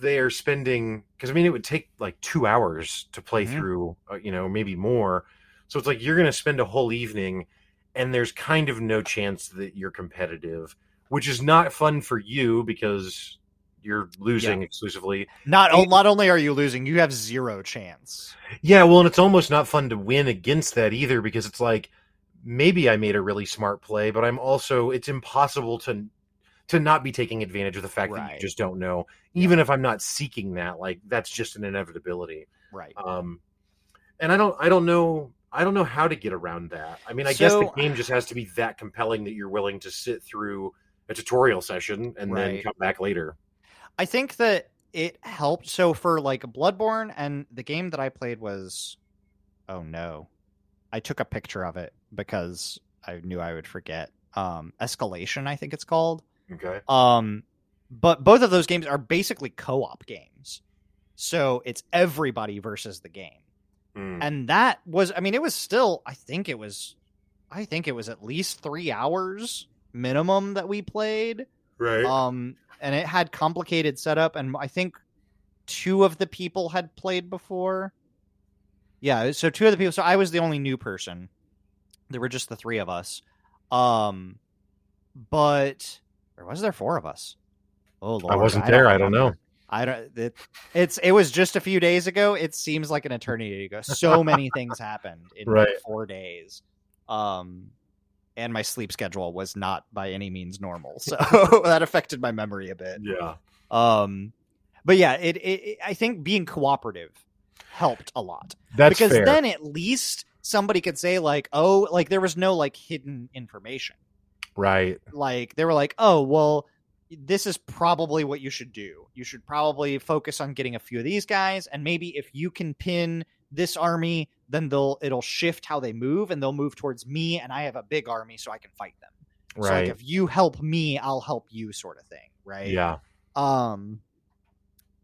they're spending because I mean it would take like two hours to play Mhm. through, uh, you know, maybe more. So it's like you're going to spend a whole evening, and there's kind of no chance that you're competitive, which is not fun for you because you're losing exclusively. Not And- not only are you losing, you have zero chance. Yeah, well, and it's almost not fun to win against that either because it's like maybe I made a really smart play, but I'm also it's impossible to to not be taking advantage of the fact that you just don't know, even if I'm not seeking that. Like that's just an inevitability. Right. Um, and I don't I don't know I don't know how to get around that. I mean, I guess the game just has to be that compelling that you're willing to sit through a tutorial session and then come back later. I think that it helped. So for like Bloodborne and the game that I played was, oh no, I took a picture of it because I knew I would forget. Um, Escalation, I think it's called. Okay. Um, but both of those games are basically co-op games, so it's everybody versus the game, Mm. and that was, I mean, it was still, I think it was, I think it was at least three hours minimum that we played Right. um and it had complicated setup and i think two of the people had played before yeah so two of the people so i was the only new person there were just the three of us um but or was there four of us oh Lord, I wasn't there. I don't know. I don't. It, it's it was just a few days ago. It seems like an eternity ago. So many things happened in like, four days. Um, and my sleep schedule was not by any means normal, so that affected my memory a bit. Yeah. Um, but yeah, it, it, it I think being cooperative helped a lot That's because fair. then at least somebody could say like, oh, like there was no like hidden information right. like they were like, "Oh, well, this is probably what you should do. You should probably focus on getting a few of these guys, and maybe if you can pin this army, then they'll it'll shift how they move, and they'll move towards me, and I have a big army, so I can fight them. So Right. like if you help me, I'll help you, sort of thing, right? yeah. Um,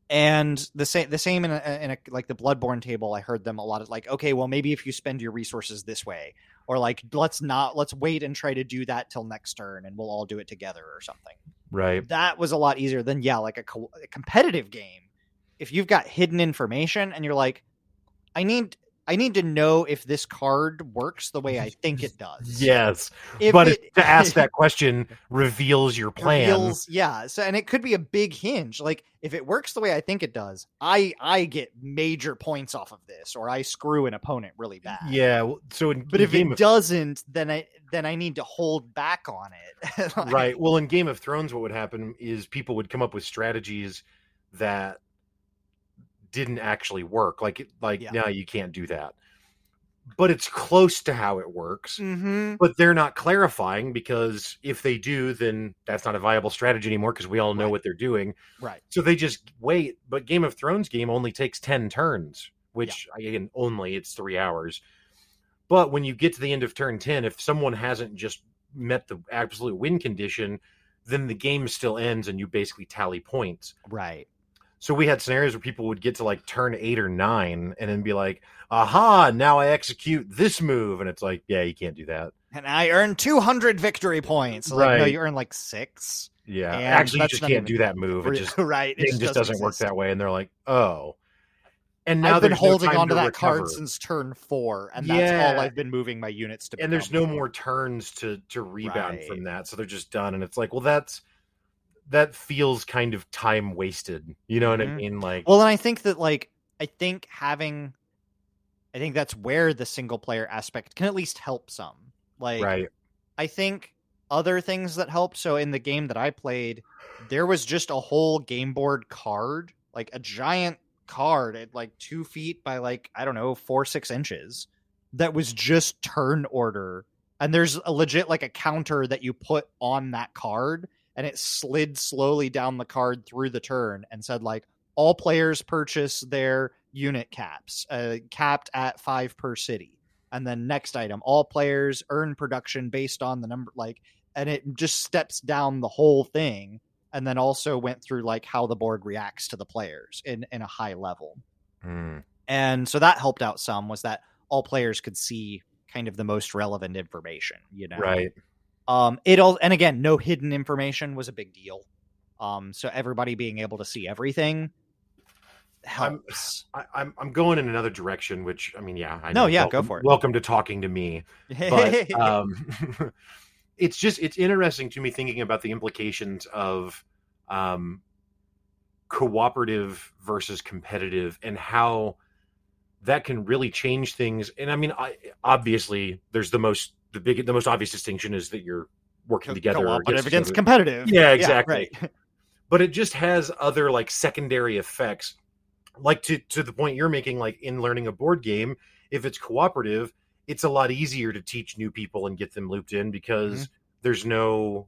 and the same the same in a, in a like the Bloodborne table. I heard them a lot of like, okay, well maybe if you spend your resources this way, or like let's not let's wait and try to do that till next turn, and we'll all do it together or something. Right. That was a lot easier than yeah, like a, co- a competitive game. If you've got hidden information and you're like, I need I need to know if this card works the way I think it does. Yes, If but it- to ask that question reveals your plan. reveals- yeah. So and it could be a big hinge. Like if it works the way I think it does, I I get major points off of this, or I screw an opponent really bad. Yeah, so in But if Game it of, doesn't, then I then I need to hold back on it. Like, right, well, in Game of Thrones, what would happen is people would come up with strategies that didn't actually work. Like, like Yeah. no, you can't do that. But it's close to how it works. Mhm. But they're not clarifying because if they do, then that's not a viable strategy anymore because we all know Right. what they're doing. Right. So they just wait. But Game of Thrones game only takes 10 turns, which again, only it's three hours. But when you get to the end of turn 10, if someone hasn't just met the absolute win condition, then the game still ends and you basically tally points. Right. So we had scenarios where people would get to like turn eight or nine and then be like, aha, now I execute this move. And it's like, yeah, you can't do that. And I earned 200 victory points. Like, no, you earn like six. Yeah. And Actually, you just can't do that move. It just, right. it just doesn't, work that way. And they're like, oh. And now I've been no holding time onto to that recover. card since turn four, and that's all I've been moving my units to. and there's no more turns to to rebound Right. from that so they're just done and it's like well that's that feels kind of time wasted you know what i Mhm. mean like Well, and I think that like I think having, I think that's where the single player aspect can at least help some. Like, right I think other things that helped. So in the game that I played, there was just a whole game board card, like a giant card at like two feet by like I don't know four six inches, that was just turn order. And there's a legit like a counter that you put on that card, and it slid slowly down the card through the turn and said like all players purchase their unit caps, uh, capped at five per city. And then next item all players earn production based on the number like and it just steps down the whole thing and then also went through like how the board reacts to the players in in a high level. Mm. and so that helped out some was that all players could see kind of the most relevant information you know? Right um it all and again no hidden information was a big deal um so everybody being able to see everything I'm- helps I, I'm I'm going in another direction, which I mean, yeah, I No, know. yeah, welcome, go for it. Welcome to talking to me, but um, it's just it's interesting to me thinking about the implications of um, cooperative versus competitive and how that can really change things. And I mean, I, obviously, there's the most the big the most obvious distinction is that you're working together cooperative against competitive Yeah, exactly. right. but it just has other like secondary effects like to to the point you're making like in learning a board game if it's cooperative it's a lot easier to teach new people and get them looped in because there's no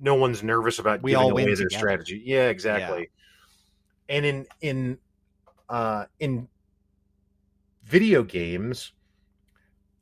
no one's nervous about Mm-hmm. We giving all away their together. strategy yeah exactly and in in uh in video games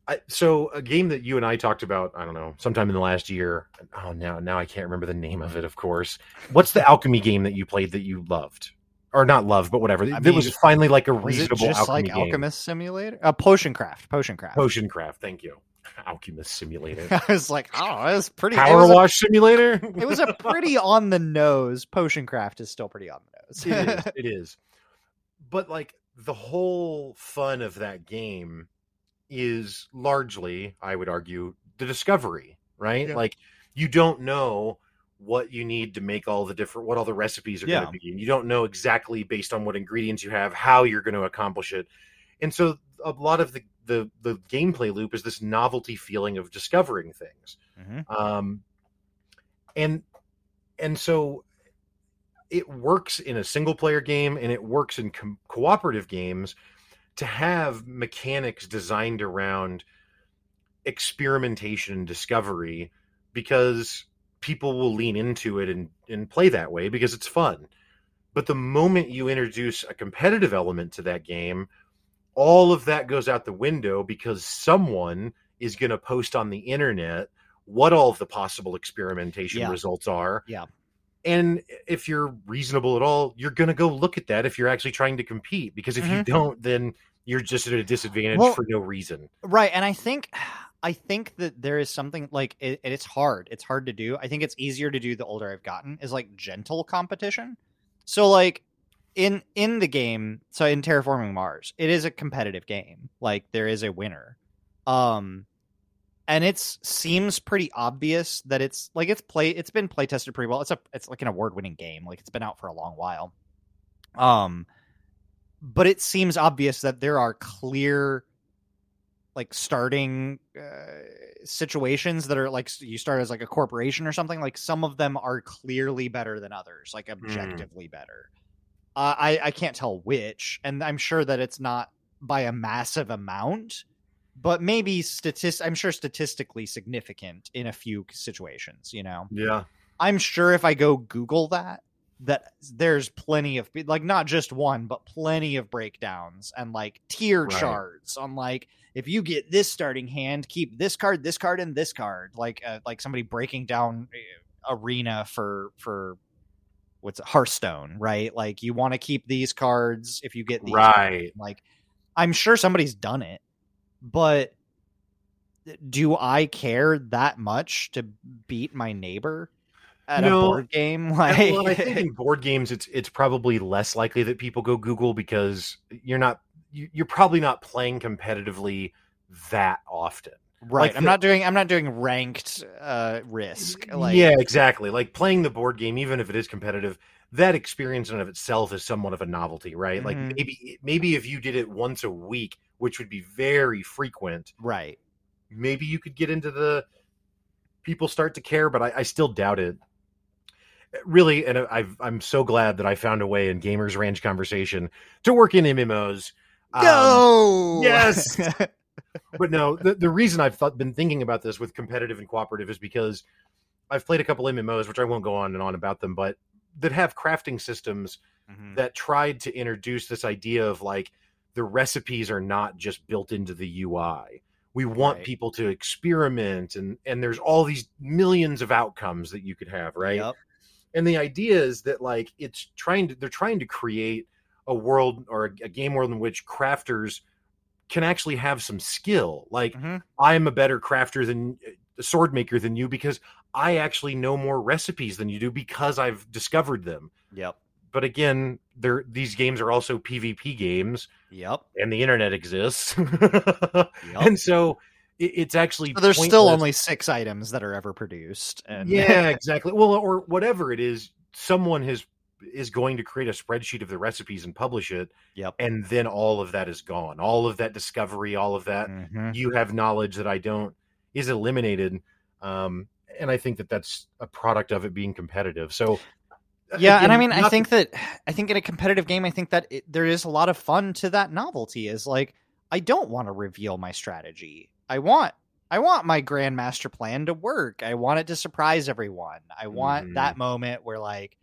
I, so a game that you and I talked about, I don't know, sometime in the last year. Oh, now now I can't remember the name of it. Of course, what's the alchemy game that you played that you loved, or not loved, but whatever? I That was finally like a it reasonable just alchemy like game. Alchemist Simulator? Uh, Potion Craft. Potion Craft. Potion craft. Thank you. Alchemist Simulator. I was like, oh, it was pretty. it Power was a- simulator. it was a pretty on the nose. Potion Craft is still pretty on the nose. it is. It is. But like the whole fun of that game is largely, I would argue, the discovery, right? Yeah. Like you don't know what you need to make all the different what all the recipes are Yeah. going to be and you don't know exactly based on what ingredients you have how you're going to accomplish it and so a lot of the the the gameplay loop is this novelty feeling of discovering things Mhm. um and and so it works in a single player game and it works in com- cooperative games to have mechanics designed around experimentation and discovery because people will lean into it and, and play that way because it's fun but the moment you introduce a competitive element to that game all of that goes out the window because someone is going to post on the internet what all of the possible experimentation Yeah. results are. Yeah. And if you're reasonable at all, you're going to go look at that if you're actually trying to compete. Because if you Mhm. don't, then you're just at a disadvantage Well- for no reason. Right, and I think I think that there is something like it, it's hard. It's hard to do. I think it's easier to do the older I've gotten is like gentle competition. So like in in the game, so in Terraforming Mars, it is a competitive game. Like there is a winner. Um and it seems pretty obvious that it's like it's play it's been play tested pretty well. It's a it's like an award winning game. Like it's been out for a long while. Um but it seems obvious that there are clear like starting uh, situations that are like you start as like a corporation or something like some of them are clearly better than others like Hmm. objectively better uh, i i can't tell which and i'm sure that it's not by a massive amount but maybe statist i'm sure statistically significant in a few situations you know Yeah. I'm sure if I go Google that, that there's plenty of like not just one, but plenty of breakdowns and like tier Right. charts on like if you get this starting hand, keep this card, this card, and this card. Like uh, like somebody breaking down uh, arena for for what's it, Hearthstone, right? Like you want to keep these cards if you get these. Right. Like I'm sure somebody's done it, but do I care that much to beat my neighbor at No. a board game? Like, well, I think in board games, it's it's probably less likely that people go Google because you're not you- you're probably not playing competitively that often. right? like I'm the- not doing. I'm not doing ranked uh, risk. Like, yeah, exactly. Like playing the board game, even if it is competitive, that experience in and of itself is somewhat of a novelty, right? Like Mhm. maybe maybe if you did it once a week, which would be very frequent, right. maybe you could get into the people start to care, but I, I still doubt it. Really, and I've, I'm so glad that I found a way in Gamers Ranch conversation to work in MMOs. Um, Go yes! but no, the, the reason I've thought, been thinking about this with competitive and cooperative is because I've played a couple MMOs, which I won't go on and on about them, but that have crafting systems Mhm. that tried to introduce this idea of like the recipes are not just built into the UI. We want Right. people to experiment and and there's all these millions of outcomes that you could have, right? Yep. And the idea is that like it's trying to they're trying to create a world or a, game world in which crafters can actually have some skill. Like Mhm. I'm a better crafter than a sword maker than you because I actually know more recipes than you do because I've discovered them Yep. But again, they're these games are also PvP games, Yep. and the internet exists, Yep. and so it, it's actually So there's still only six items that are ever produced. And yeah, exactly. Well, or whatever it is, someone has is going to create a spreadsheet of the recipes and publish it, yep. and then all of that is gone. All of that discovery, all of that Mhm. you have knowledge that I don't is eliminated. Um, and I think that that's a product of it being competitive. So. Yeah and i again, mean i think that i think in a competitive game i think that it, there is a lot of fun to that novelty is like i don't want to reveal my strategy. I want i want my grandmaster plan to work. I want it to surprise everyone. I want Mhm. that moment where like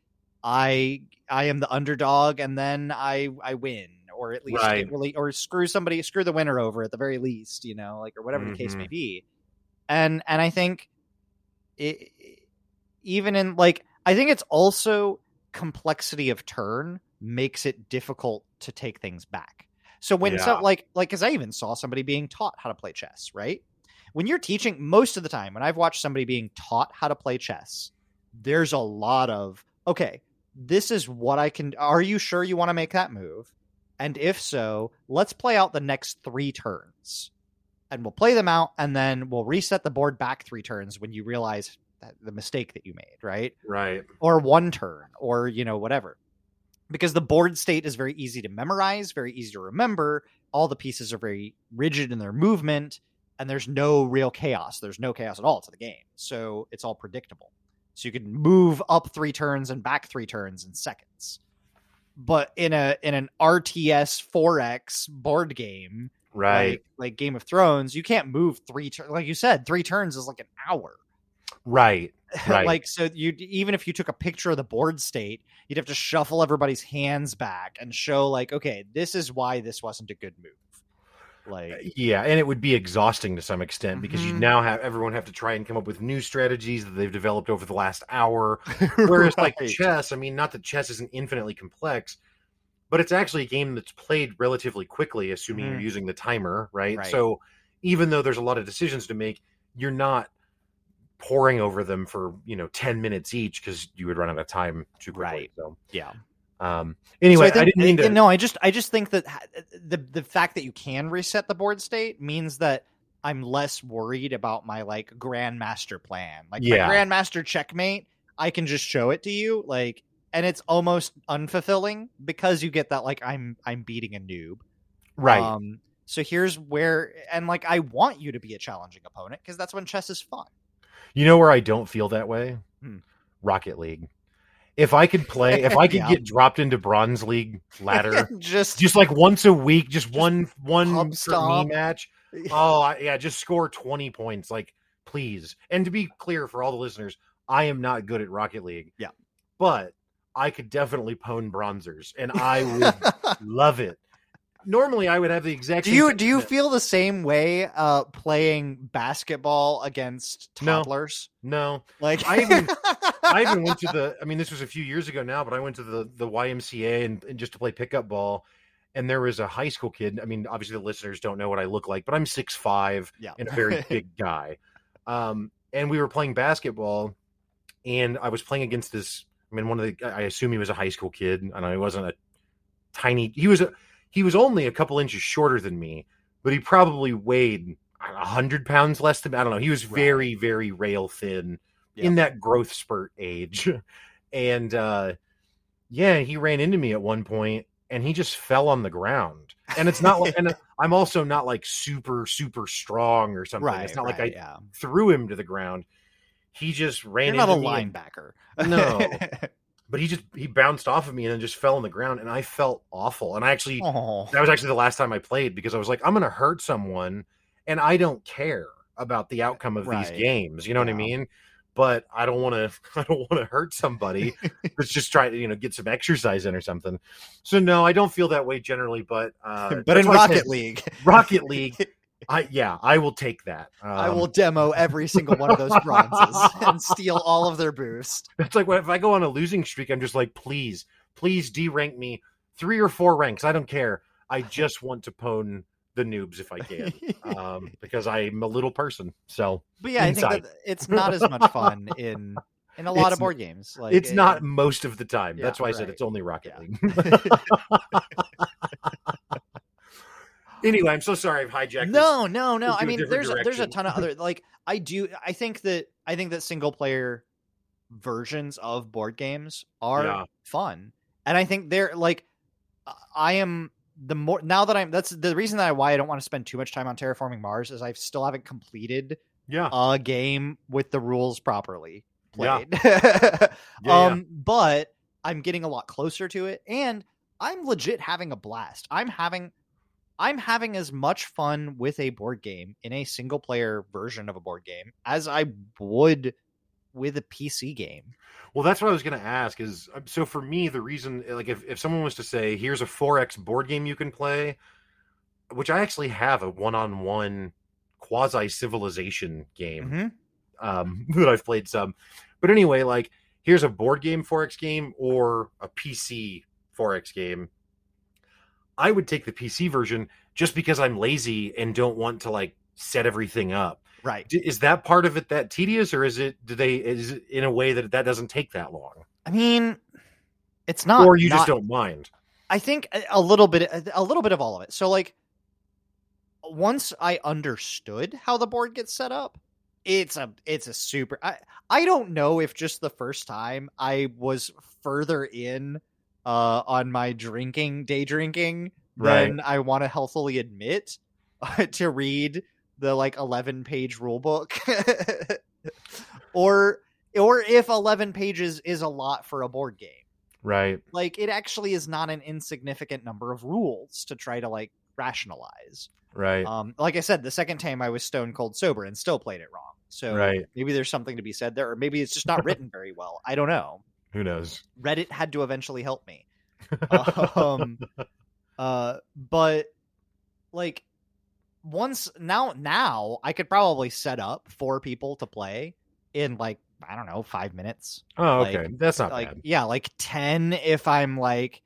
i i am the underdog and then i i win or at least Right. really or screw somebody screw the winner over at the very least you know like or whatever the case may be. And and i think it, even in like i think it's also complexity of turn makes it difficult to take things back. So when so like like because i even saw somebody being taught how to play chess right? When you're teaching most of the time when i've watched somebody being taught how to play chess there's a lot of okay this is what i can are you sure you want to make that move? And if so let's play out the next three turns. And we'll play them out and then we'll reset the board back three turns when you realize that the mistake that you made right? Right. or one turn or you know whatever. Because the board state is very easy to memorize very easy to remember. All the pieces are very rigid in their movement and there's no real chaos. There's no chaos at all to the game. So it's all predictable. So you can move up three turns and back three turns in seconds. But in a in an rts 4x board game Right. like, like game of thrones you can't move three turns like you said three turns is like an hour Right. Right. like so you even if you took a picture of the board state you'd have to shuffle everybody's hands back and show like okay this is why this wasn't a good move like yeah, and it would be exhausting to some extent because you Mhm. now have everyone have to try and come up with new strategies that they've developed over the last hour. Whereas like chess, I mean, not that chess isn't infinitely complex, but it's actually a game that's played relatively quickly, assuming you're Mhm. using the timer, right? Right. So even though there's a lot of decisions to make, you're not poring over them for you know 10 minutes each because you would run out of time too quickly Right. so yeah Um, anyway, So I, didn't mean to. No, I just I just think that the the fact that you can reset the board state means that I'm less worried about my like grandmaster plan. Like Yeah. my grandmaster checkmate, I can just show it to you, like, and it's almost unfulfilling because you get that like I'm I'm beating a noob. right. Um, so here's where, and like I want you to be a challenging opponent because that's when chess is fun. You know where I don't feel that way? Hmm. Rocket League. If I could play, if I could Yeah. get dropped into Bronze League ladder, just just like once a week, just, one one me match. Oh I, yeah, just score twenty points, like please. And to be clear for all the listeners, I am not good at Rocket League. Yeah. but I could definitely pwn bronzers, and I would love it. Normally, I would have the exact. do you do you feel the same way uh playing basketball against No. toddlers? No, Like I even- I even went to the. I mean, this was a few years ago now, but I went to the the YMCA and, and just to play pickup ball. And there was a high school kid. I mean, obviously the listeners don't know what I look like, but I'm six five yeah. and a very big guy. Um, and we were playing basketball, and I was playing against this. I mean, one of the. I assume he was a high school kid, and I wasn't a tiny. He was a. He was only a couple inches shorter than me, but he probably weighed a hundred pounds less than. I don't know. He was Right. very, very rail thin in that growth spurt age, and uh, yeah, he ran into me at one point, and he just fell on the ground. And it's not like, and I'm also not like super, super strong or something. right. it's not like I yeah. threw him to the ground. He just ran You're not into a me and- linebacker. No. but he just he bounced off of me and then just fell on the ground and I felt awful. And I actually oh. that was actually the last time I played because I was like, I'm gonna hurt someone and I don't care about the outcome of Right. these games. You know what I mean? But I don't want to. I don't want to hurt somebody that's just trying to, you know, get some exercise in or something. So no, I don't feel that way generally. But uh, but in Rocket League, Rocket League, I yeah, I will take that. Um, I will demo every single one of those bronzes and steal all of their boost. It's like if I go on a losing streak, I'm just like, please, please derank me three or four ranks. I don't care. I just want to pwn the noobs if I can, um, because I'm a little person. So But yeah, I think that it's not as much fun in in a lot It's- of board games. Like it's it- not most of the time. yeah, That's why I said it's only Rocket Yeah. League. Anyway, I'm so sorry I've hijacked. this. No, no, no. into I mean, there's a, there's a ton of other like I do. I think that I think that single player versions of board games are Yeah. fun, and I think they're like I am the more now that I'm. That's the reason that I why I don't want to spend too much time on terraforming Mars is I still haven't completed Yeah, a game with the rules properly Yeah. played. yeah. um, but I'm getting a lot closer to it, and I'm legit having a blast. I'm having, I'm having as much fun with a board game in a single player version of a board game as I would with a PC game. Well, that's what I was going to ask. Is uh, so for me, the reason, like, if, if someone was to say, "Here's a 4x board game you can play," which I actually have a one-on-one quasi civilization game Mhm. um, that I've played some. But anyway, like, here's a board game 4x game or a PC 4x game. I would take the PC version just because I'm lazy and don't want to like set everything up. Right. Is that part of it that tedious, or is it? Do they? Is it in a way that that doesn't take that long? I mean, it's not. or you just don't mind. I think a- a little bit, a little bit of all of it. So, like, once I understood how the board gets set up, it's a, it's a super. I, I don't know if just the first time I was further in, uh, on my drinking, day drinking, than I want to healthily admit to read the like eleven page rule book, or or if eleven pages is a lot for a board game. Right. like it actually is not an insignificant number of rules to try to like rationalize. Right. um like i said the second time i was stone cold sober and still played it wrong. So Right. maybe there's something to be said there or maybe it's just not written very well. I don't know Who knows? reddit had to eventually help me um uh but like once now now i could probably set up four people to play in like i don't know five minutes Oh, Like- okay. That's not like bad. yeah like 10 if i'm like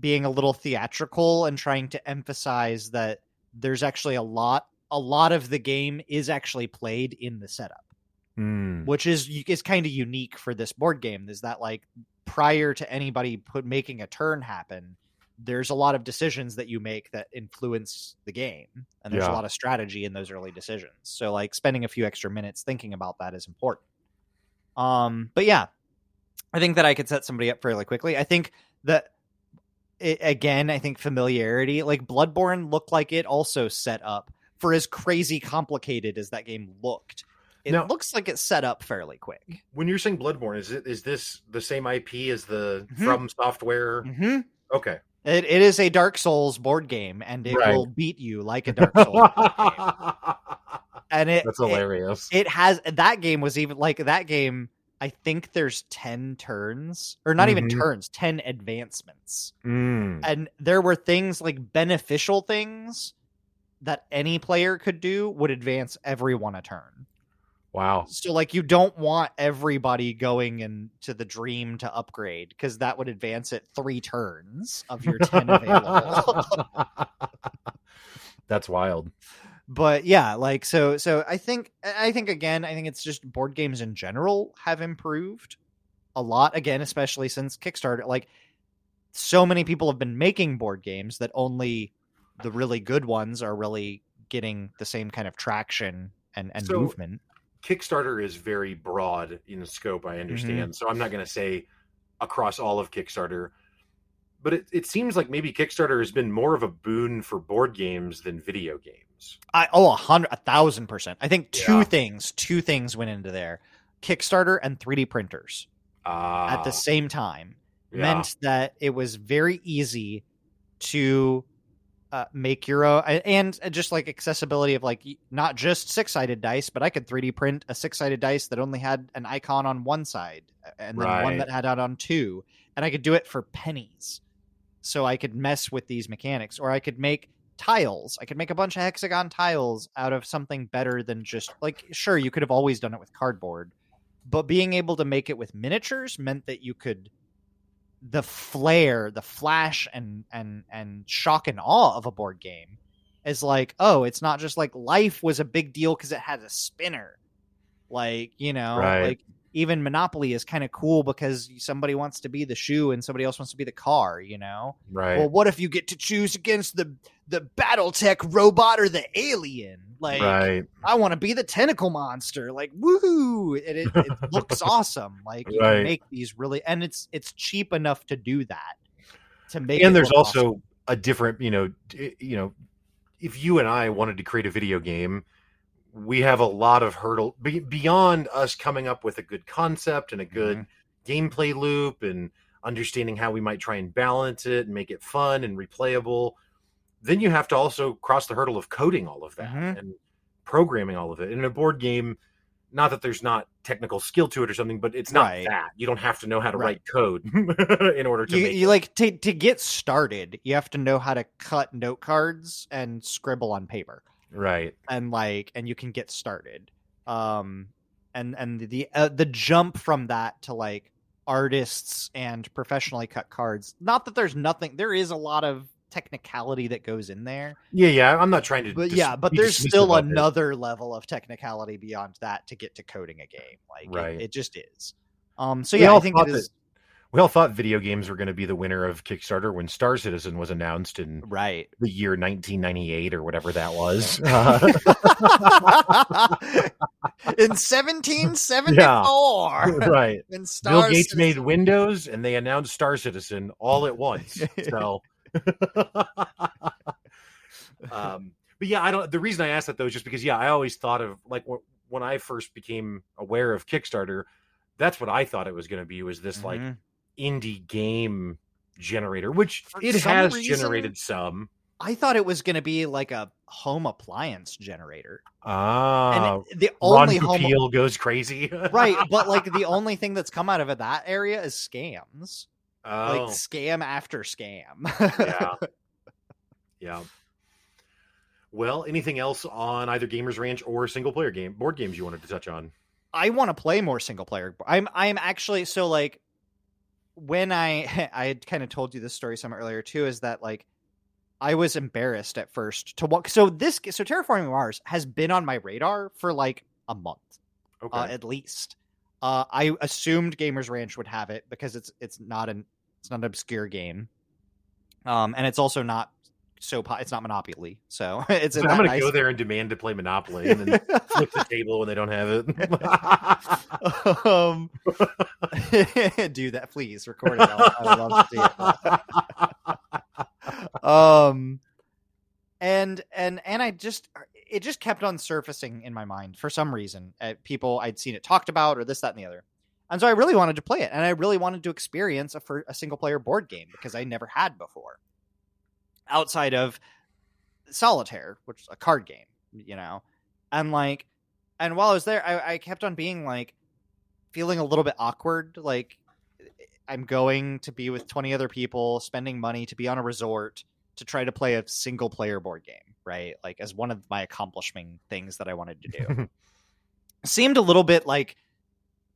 being a little theatrical and trying to emphasize that there's actually a lot a lot of the game is actually played in the setup Mm. which is is kind of unique for this board game. Is that like prior to anybody put making a turn happen, there's a lot of decisions that you make that influence the game, and there's Yeah. a lot of strategy in those early decisions. So like spending a few extra minutes thinking about that is important. Um, but yeah, I think that I could set somebody up fairly quickly. I think that it, again, I think familiarity, like Bloodborne, looked like it also set up for as crazy complicated as that game looked. It Now- looks like it's set up fairly quick. When you're saying Bloodborne, is it is this the same IP as the Mhm. From Software? Mm-hmm. Okay. It, it is a Dark Souls board game, and it Right. will beat you like a Dark Souls board game. And it, That's hilarious. it has that game was even like that game. I think there's ten turns, or not even Mhm. turns, ten advancements. Mm. and there were things like beneficial things that any player could do would advance everyone a turn. Wow. So like you don't want everybody going into the dream to upgrade because that would advance it three turns of your 10 available. That's wild. but yeah, like so so I think I think again, I think it's just board games in general have improved a lot again, especially since Kickstarter. Like so many people have been making board games that only the really good ones are really getting the same kind of traction and, and So- movement. Kickstarter is very broad in scope, I understand. So I'm not going to say across all of Kickstarter, but it, it seems like maybe Kickstarter has been more of a boon for board games than video games. I oh a hundred a thousand percent. I think two Yeah. things, two things went into there. Kickstarter and 3D printers Uh, at the same time yeah. meant that it was very easy to uh, make your own and just like accessibility of like not just six sided dice, but I could 3D print a six sided dice that only had an icon on one side and then one that had out on two, and I could do it for pennies. So I could mess with these mechanics, or I could make tiles. I could make a bunch of hexagon tiles out of something better than just like sure you could have always done it with cardboard, but being able to make it with miniatures meant that you could the flair, the flash and and and shock and awe of a board game is like, oh, it's not just like life was a big deal because it had a spinner. Like, you know, Right. like even Monopoly is kind of cool because somebody wants to be the shoe and somebody else wants to be the car, you know? right. Well, what if you get to choose against the the BattleTech robot or the alien? Like right. I want to be the tentacle monster. Like, woohoo! It, it, it looks awesome. Like you Right. can make these really, and it's it's cheap enough to do that. To make, and there's also awesome. a different you know you know if you and i wanted to create a video game we have a lot of hurdle be, beyond us coming up with a good concept and a good Mm-hmm. gameplay loop and understanding how we might try and balance it and make it fun and replayable then you have to also cross the hurdle of coding all of that Mhm. and programming all of it in a board game not that there's not technical skill to it or something but it's not Right. that you don't have to know how to Right. write code in order to you, make you like to to get started. You have to know how to cut note cards and scribble on paper. Right and like and you can get started um and and the uh, the jump from that to like artists and professionally cut cards not that there's nothing there is a lot of technicality that goes in there Yeah, yeah. I'm not trying to. but dis- yeah but there's still of it. another level of technicality beyond that to get to coding a game like Right. it, just is um so yeah i think it is We all thought video games were going to be the winner of Kickstarter when Star Citizen was announced in right the year 1998 or whatever that was. Uh, in 1774 right. when Bill Gates Citizen- made Windows and they announced Star Citizen all at once. So, um, but yeah, I don't. The reason I asked that though is just because yeah, I always thought of like wh- when I first became aware of Kickstarter, that's what I thought it was going to be was this like Mhm. Indie game generator, which For it has reason- generated some. I thought it was going to be like a home appliance generator, Ah, and the Ron only home Popeil goes crazy, right, but like the only thing that's come out of that area is scams, Oh, like scam after scam. yeah, yeah. Well, anything else on either Gamers Ranch or single player game board games you wanted to touch on? I want to play more single player. I'm I'm actually so like when I I had kind of told you this story some earlier too is that like I was embarrassed at first to walk. So this so terraforming Mars has been on my radar for like a month. Okay. uh, at least. Uh, I assumed Gamers Ranch would have it because it's it's not an it's not an obscure game, um, and it's also not so po- it's not Monopoly, so it's So I'm gonna nice- go there and demand to play Monopoly, and then flip the table when they don't have it. um, do that, please. Record it. I I love to see it. um, and and and I just it just kept on surfacing in my mind for some reason. Uh, people I'd seen it talked about, or this, that, and the other. And so I really wanted to play it, and I really wanted to experience a for a single player board game because I never had before, outside of solitaire, which is a card game, you know. And like, and while I was there, I, I kept on being like, feeling a little bit awkward. Like, I'm going to be with 20 other people, spending money to be on a resort to try to play a single player board game, right? Like, as one of my accomplishing things that I wanted to do. Seemed a little bit like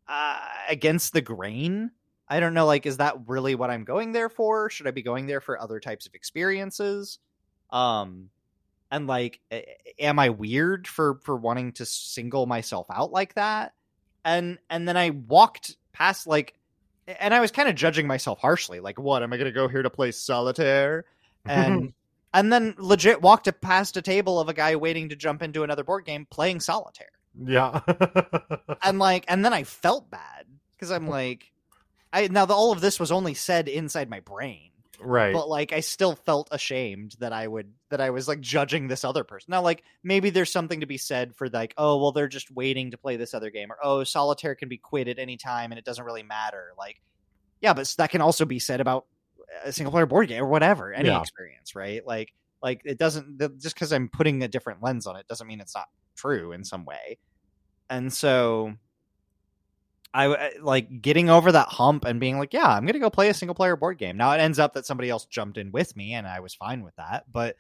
uh, against the grain. I don't know, like, is that really what I'm going there for? Should I be going there for other types of experiences? Um, and like, am I weird for for wanting to single myself out like that? And and then I walked past like, and I was kind of judging myself harshly, like, what am I going to go here to play solitaire? And and then legit walked past a table of a guy waiting to jump into another board game playing solitaire yeah. and like and then i felt bad because i'm like i now the, all of this was only said inside my brain. Right. but like i still felt ashamed that i would that i was like judging this other person. Now like maybe there's something to be said for like oh well they're just waiting to play this other game or oh solitaire can be quit at any time and it doesn't really matter. Like yeah but that can also be said about a single player board game or whatever any Yeah. experience right? Like like it doesn't just because i'm putting a different lens on it doesn't mean it's not true in some way. And so I I- like getting over that hump and being like, yeah, I'm gonna go play a single player board game. Now it ends up that somebody else jumped in with me, and I was fine with that. But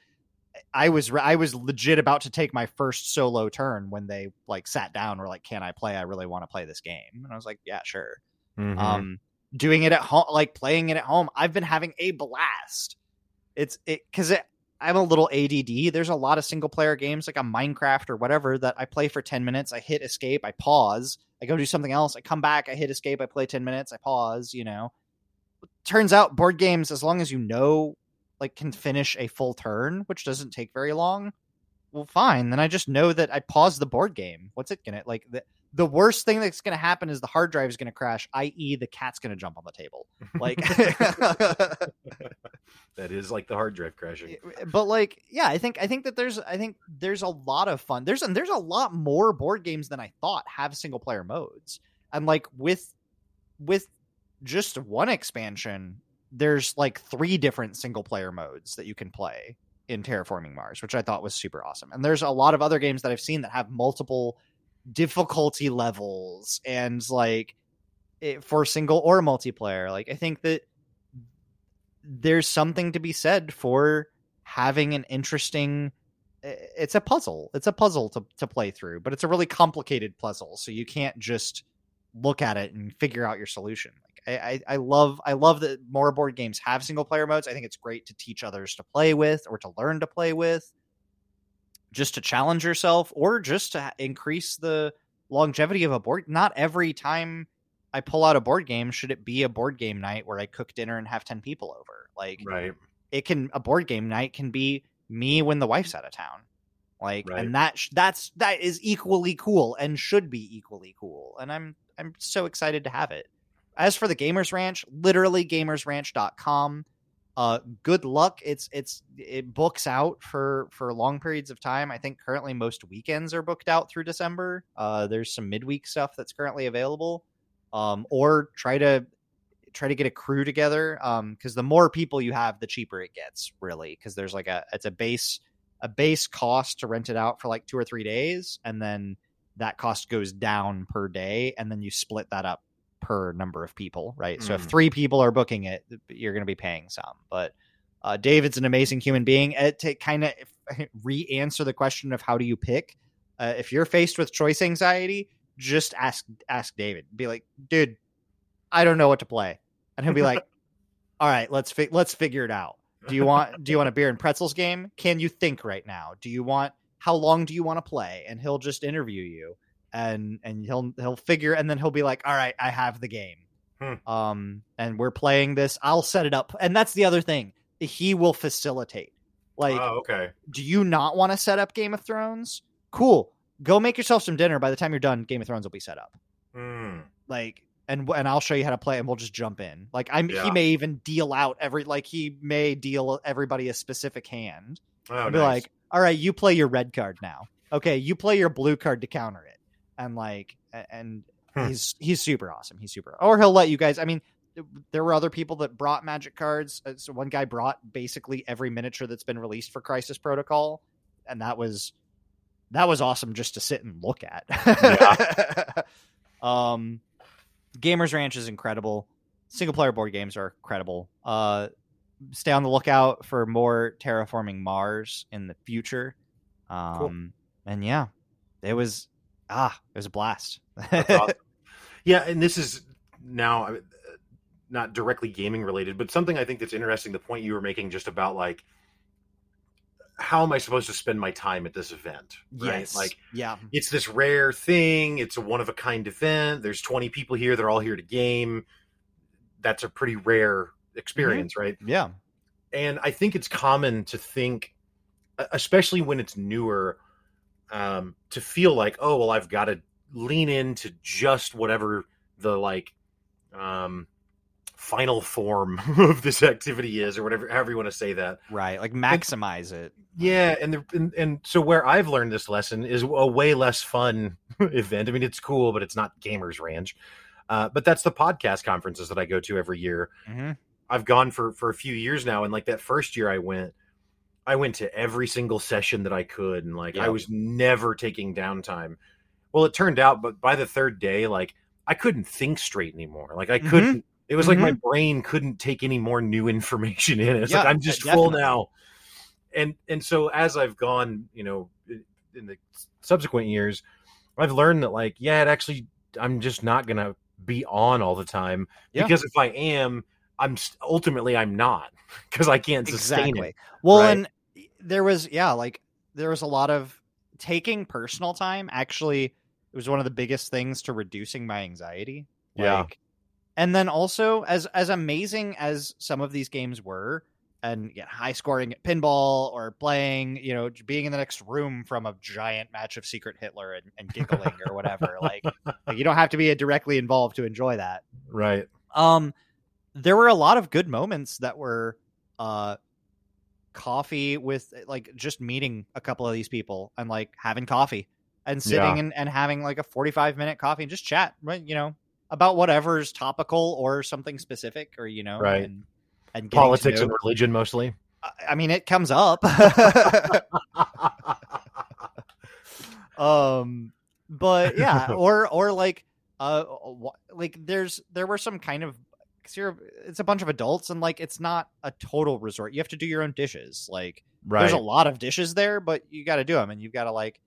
I was I was legit about to take my first solo turn when they like sat down. Were like, can I play? I really want to play this game, and I was like, yeah, sure. Mhm. Um, doing it at home, like playing it at home, I've been having a blast. It's it because it, I'm a little ADD. There's a lot of single player games like a Minecraft or whatever that I play for 10 minutes. I hit escape, I pause, I go do something else, I come back, I hit escape, I play 10 minutes, I pause. You know, turns out board games, as long as you know, like can finish a full turn, which doesn't take very long. Well, fine. Then I just know that I paused the board game. What's it gonna like? The, the worst thing that's going to happen is the hard drive is going to crash, i.e., the cat's going to jump on the table. Like, that is like the hard drive crashing. but like, yeah, I think I think that there's I think there's a lot of fun. There's and there's a lot more board games than I thought have single player modes, and like with with just one expansion, there's like three different single player modes that you can play in Terraforming Mars, which I thought was super awesome. And there's a lot of other games that I've seen that have multiple difficulty levels and like it, for single or multiplayer. Like I think that there's something to be said for having an interesting it's a puzzle. It's a puzzle to to play through, but it's a really complicated puzzle, so you can't just look at it and figure out your solution. Like I, I, I love I love that more board games have single player modes. I think it's great to teach others to play with or to learn to play with, just to challenge yourself or just to increase the longevity of a board. Not every time I pull out a board game should it be a board game night where I cook dinner and have ten people over. Like Right. it can a board game night can be me when the wife's out of town like Right. and that sh- that's that is equally cool and should be equally cool and i'm i'm so excited to have it as for the gamers ranch literally gamersranch.com uh good luck. It's it's it books out for for long periods of time. I think currently most weekends are booked out through december. Uh there's some midweek stuff that's currently available. Um or try to try to get a crew together um because the more people you have the cheaper it gets really because there's like a it's a base a base cost to rent it out for like two or three days and then that cost goes down per day and then you split that up per number of people right? So if Mm. three people are booking it you're going to be paying some but uh, david's an amazing human being Uh, to kind of re-answer the question of how do you pick uh, if you're faced with choice anxiety just ask ask david be like dude i don't know what to play and he'll be like all right let's fi- let's figure it out. Do you want do you want a beer and pretzels game? Can you think right now? Do you want how long do you want to play? And he'll just interview you and and he'll he'll figure and then he'll be like, "All right, I have the game." Hmm. Um and we're playing this. I'll set it up. And that's the other thing. He will facilitate. Like oh, okay. do you not want to set up Game of Thrones? Cool. Go make yourself some dinner. By the time you're done, Game of Thrones will be set up. Hmm. Like, and and I'll show you how to play, and we'll just jump in. Like, I'm Yeah. he may even deal out every like he may deal everybody a specific hand. Oh, and be nice. like, all right, you play your red card now. Okay, you play your blue card to counter it, and like, and Hmm. he's he's super awesome. He's super. Or he'll let you guys. I mean, there were other people that brought magic cards. Uh, So one guy brought basically every miniature that's been released for Crisis Protocol, and that was that was awesome just to sit and look at. um, Gamers Ranch is incredible. Single player board games are incredible. Uh, stay on the lookout for more terraforming Mars in the future. Um, and yeah, it was ah, it was a blast. Awesome. Yeah, and this is now uh, not directly gaming related, but something I think that's interesting. The point you were making just about like, how am I supposed to spend my time at this event? Right? Yes. Like, yeah, it's this rare thing. It's a one of a kind event. There's 20 people here. They're all here to game. That's a pretty rare experience, right? yeah, and I think it's common to think, especially when it's newer, um, to feel like, oh well, I've got to lean into just whatever the like um, final form of this activity is, or whatever, however you want to say that. right. Like maximize it. Yeah, and the and, and so where I've learned this lesson is a way less fun event. I mean, it's cool, but it's not gamers ranch. Uh, but that's the podcast conferences that I go to every year. hmm I've gone for for a few years now, and like that first year I went, I went to every single session that I could, and like I was never taking downtime. Well, it turned out, but by the third day, like I couldn't think straight anymore. Like I Mhm. couldn't. It was like my brain couldn't take any more new information in. It's like I'm just full now. And and so as I've gone, you know, in the subsequent years, I've learned that like yeah, it actually I'm just not gonna be on all the time Yeah. because if I am, I'm ultimately I'm not because I can't sustain exactly. it. Well, right? and there was yeah, like there was a lot of taking personal time. Actually, it was one of the biggest things to reducing my anxiety. Yeah. And then also as as amazing as some of these games were, and yeah, high scoring at pinball or playing, you know, being in the next room from a giant match of Secret Hitler and, and giggling or whatever. Like, like, you don't have to be directly involved to enjoy that Right. um there were a lot of good moments that were uh coffee with like just meeting a couple of these people and like having coffee and sitting Yeah. and, and having like a 45 minute coffee and just chat right you know about whatever's topical or something specific or you know Right. and, and Politics and religion mostly. I- i mean it comes up um but yeah or or like uh like there's there were some kind of 'cause you're it's a bunch of adults and like it's not a total resort you have to do your own dishes like right. there's a lot of dishes there but you got to do them and you've got to like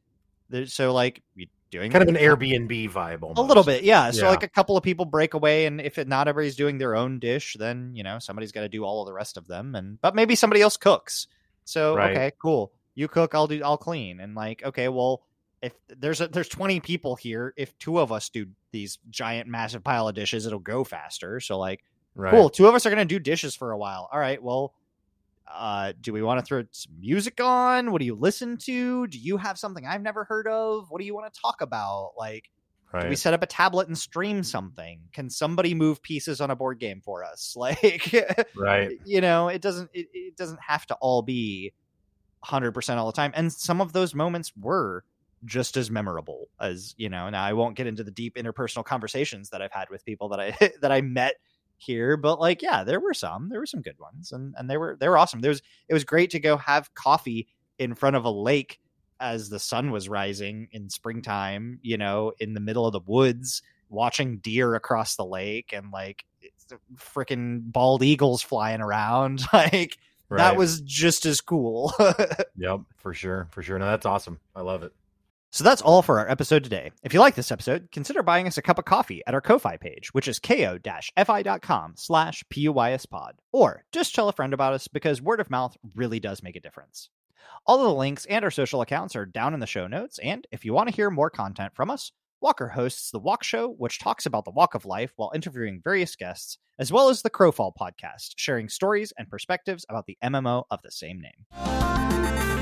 so like you doing kind of an Airbnb vibe almost. a little bit yeah so Yeah. like a couple of people break away and if it, not everybody's doing their own dish then you know somebody's got to do all of the rest of them and but maybe somebody else cooks so Right. okay cool you cook i'll do i'll clean and like okay well if there's a, there's 20 people here if two of us do these giant massive pile of dishes it'll go faster so like Right. cool two of us are going to do dishes for a while all right well uh do we want to throw some music on what do you listen to do you have something i've never heard of what do you want to talk about like Right. do we set up a tablet and stream something? Can somebody move pieces on a board game for us? Like, right. you know, it doesn't it, it doesn't have to all be 100% all the time. And some of those moments were just as memorable as, you know, now I won't get into the deep interpersonal conversations that I've had with people that I that I met here, but like yeah, there were some. There were some good ones and and they were they were awesome. There was it was great to go have coffee in front of a lake as the sun was rising in springtime, you know, in the middle of the woods, watching deer across the lake and like freaking bald eagles flying around. Like Right. that was just as cool. Yep. For sure. For sure. No, that's awesome. I love it. So that's all for our episode today. If you like this episode, consider buying us a cup of coffee at our Ko-Fi page, which is ko-fi.com slash puispod. Or just tell a friend about us because word of mouth really does make a difference. All of the links and our social accounts are down in the show notes, and if you want to hear more content from us, Walker hosts The Walk Show, which talks about the walk of life while interviewing various guests, as well as the Crowfall podcast, sharing stories and perspectives about the MMO of the same name.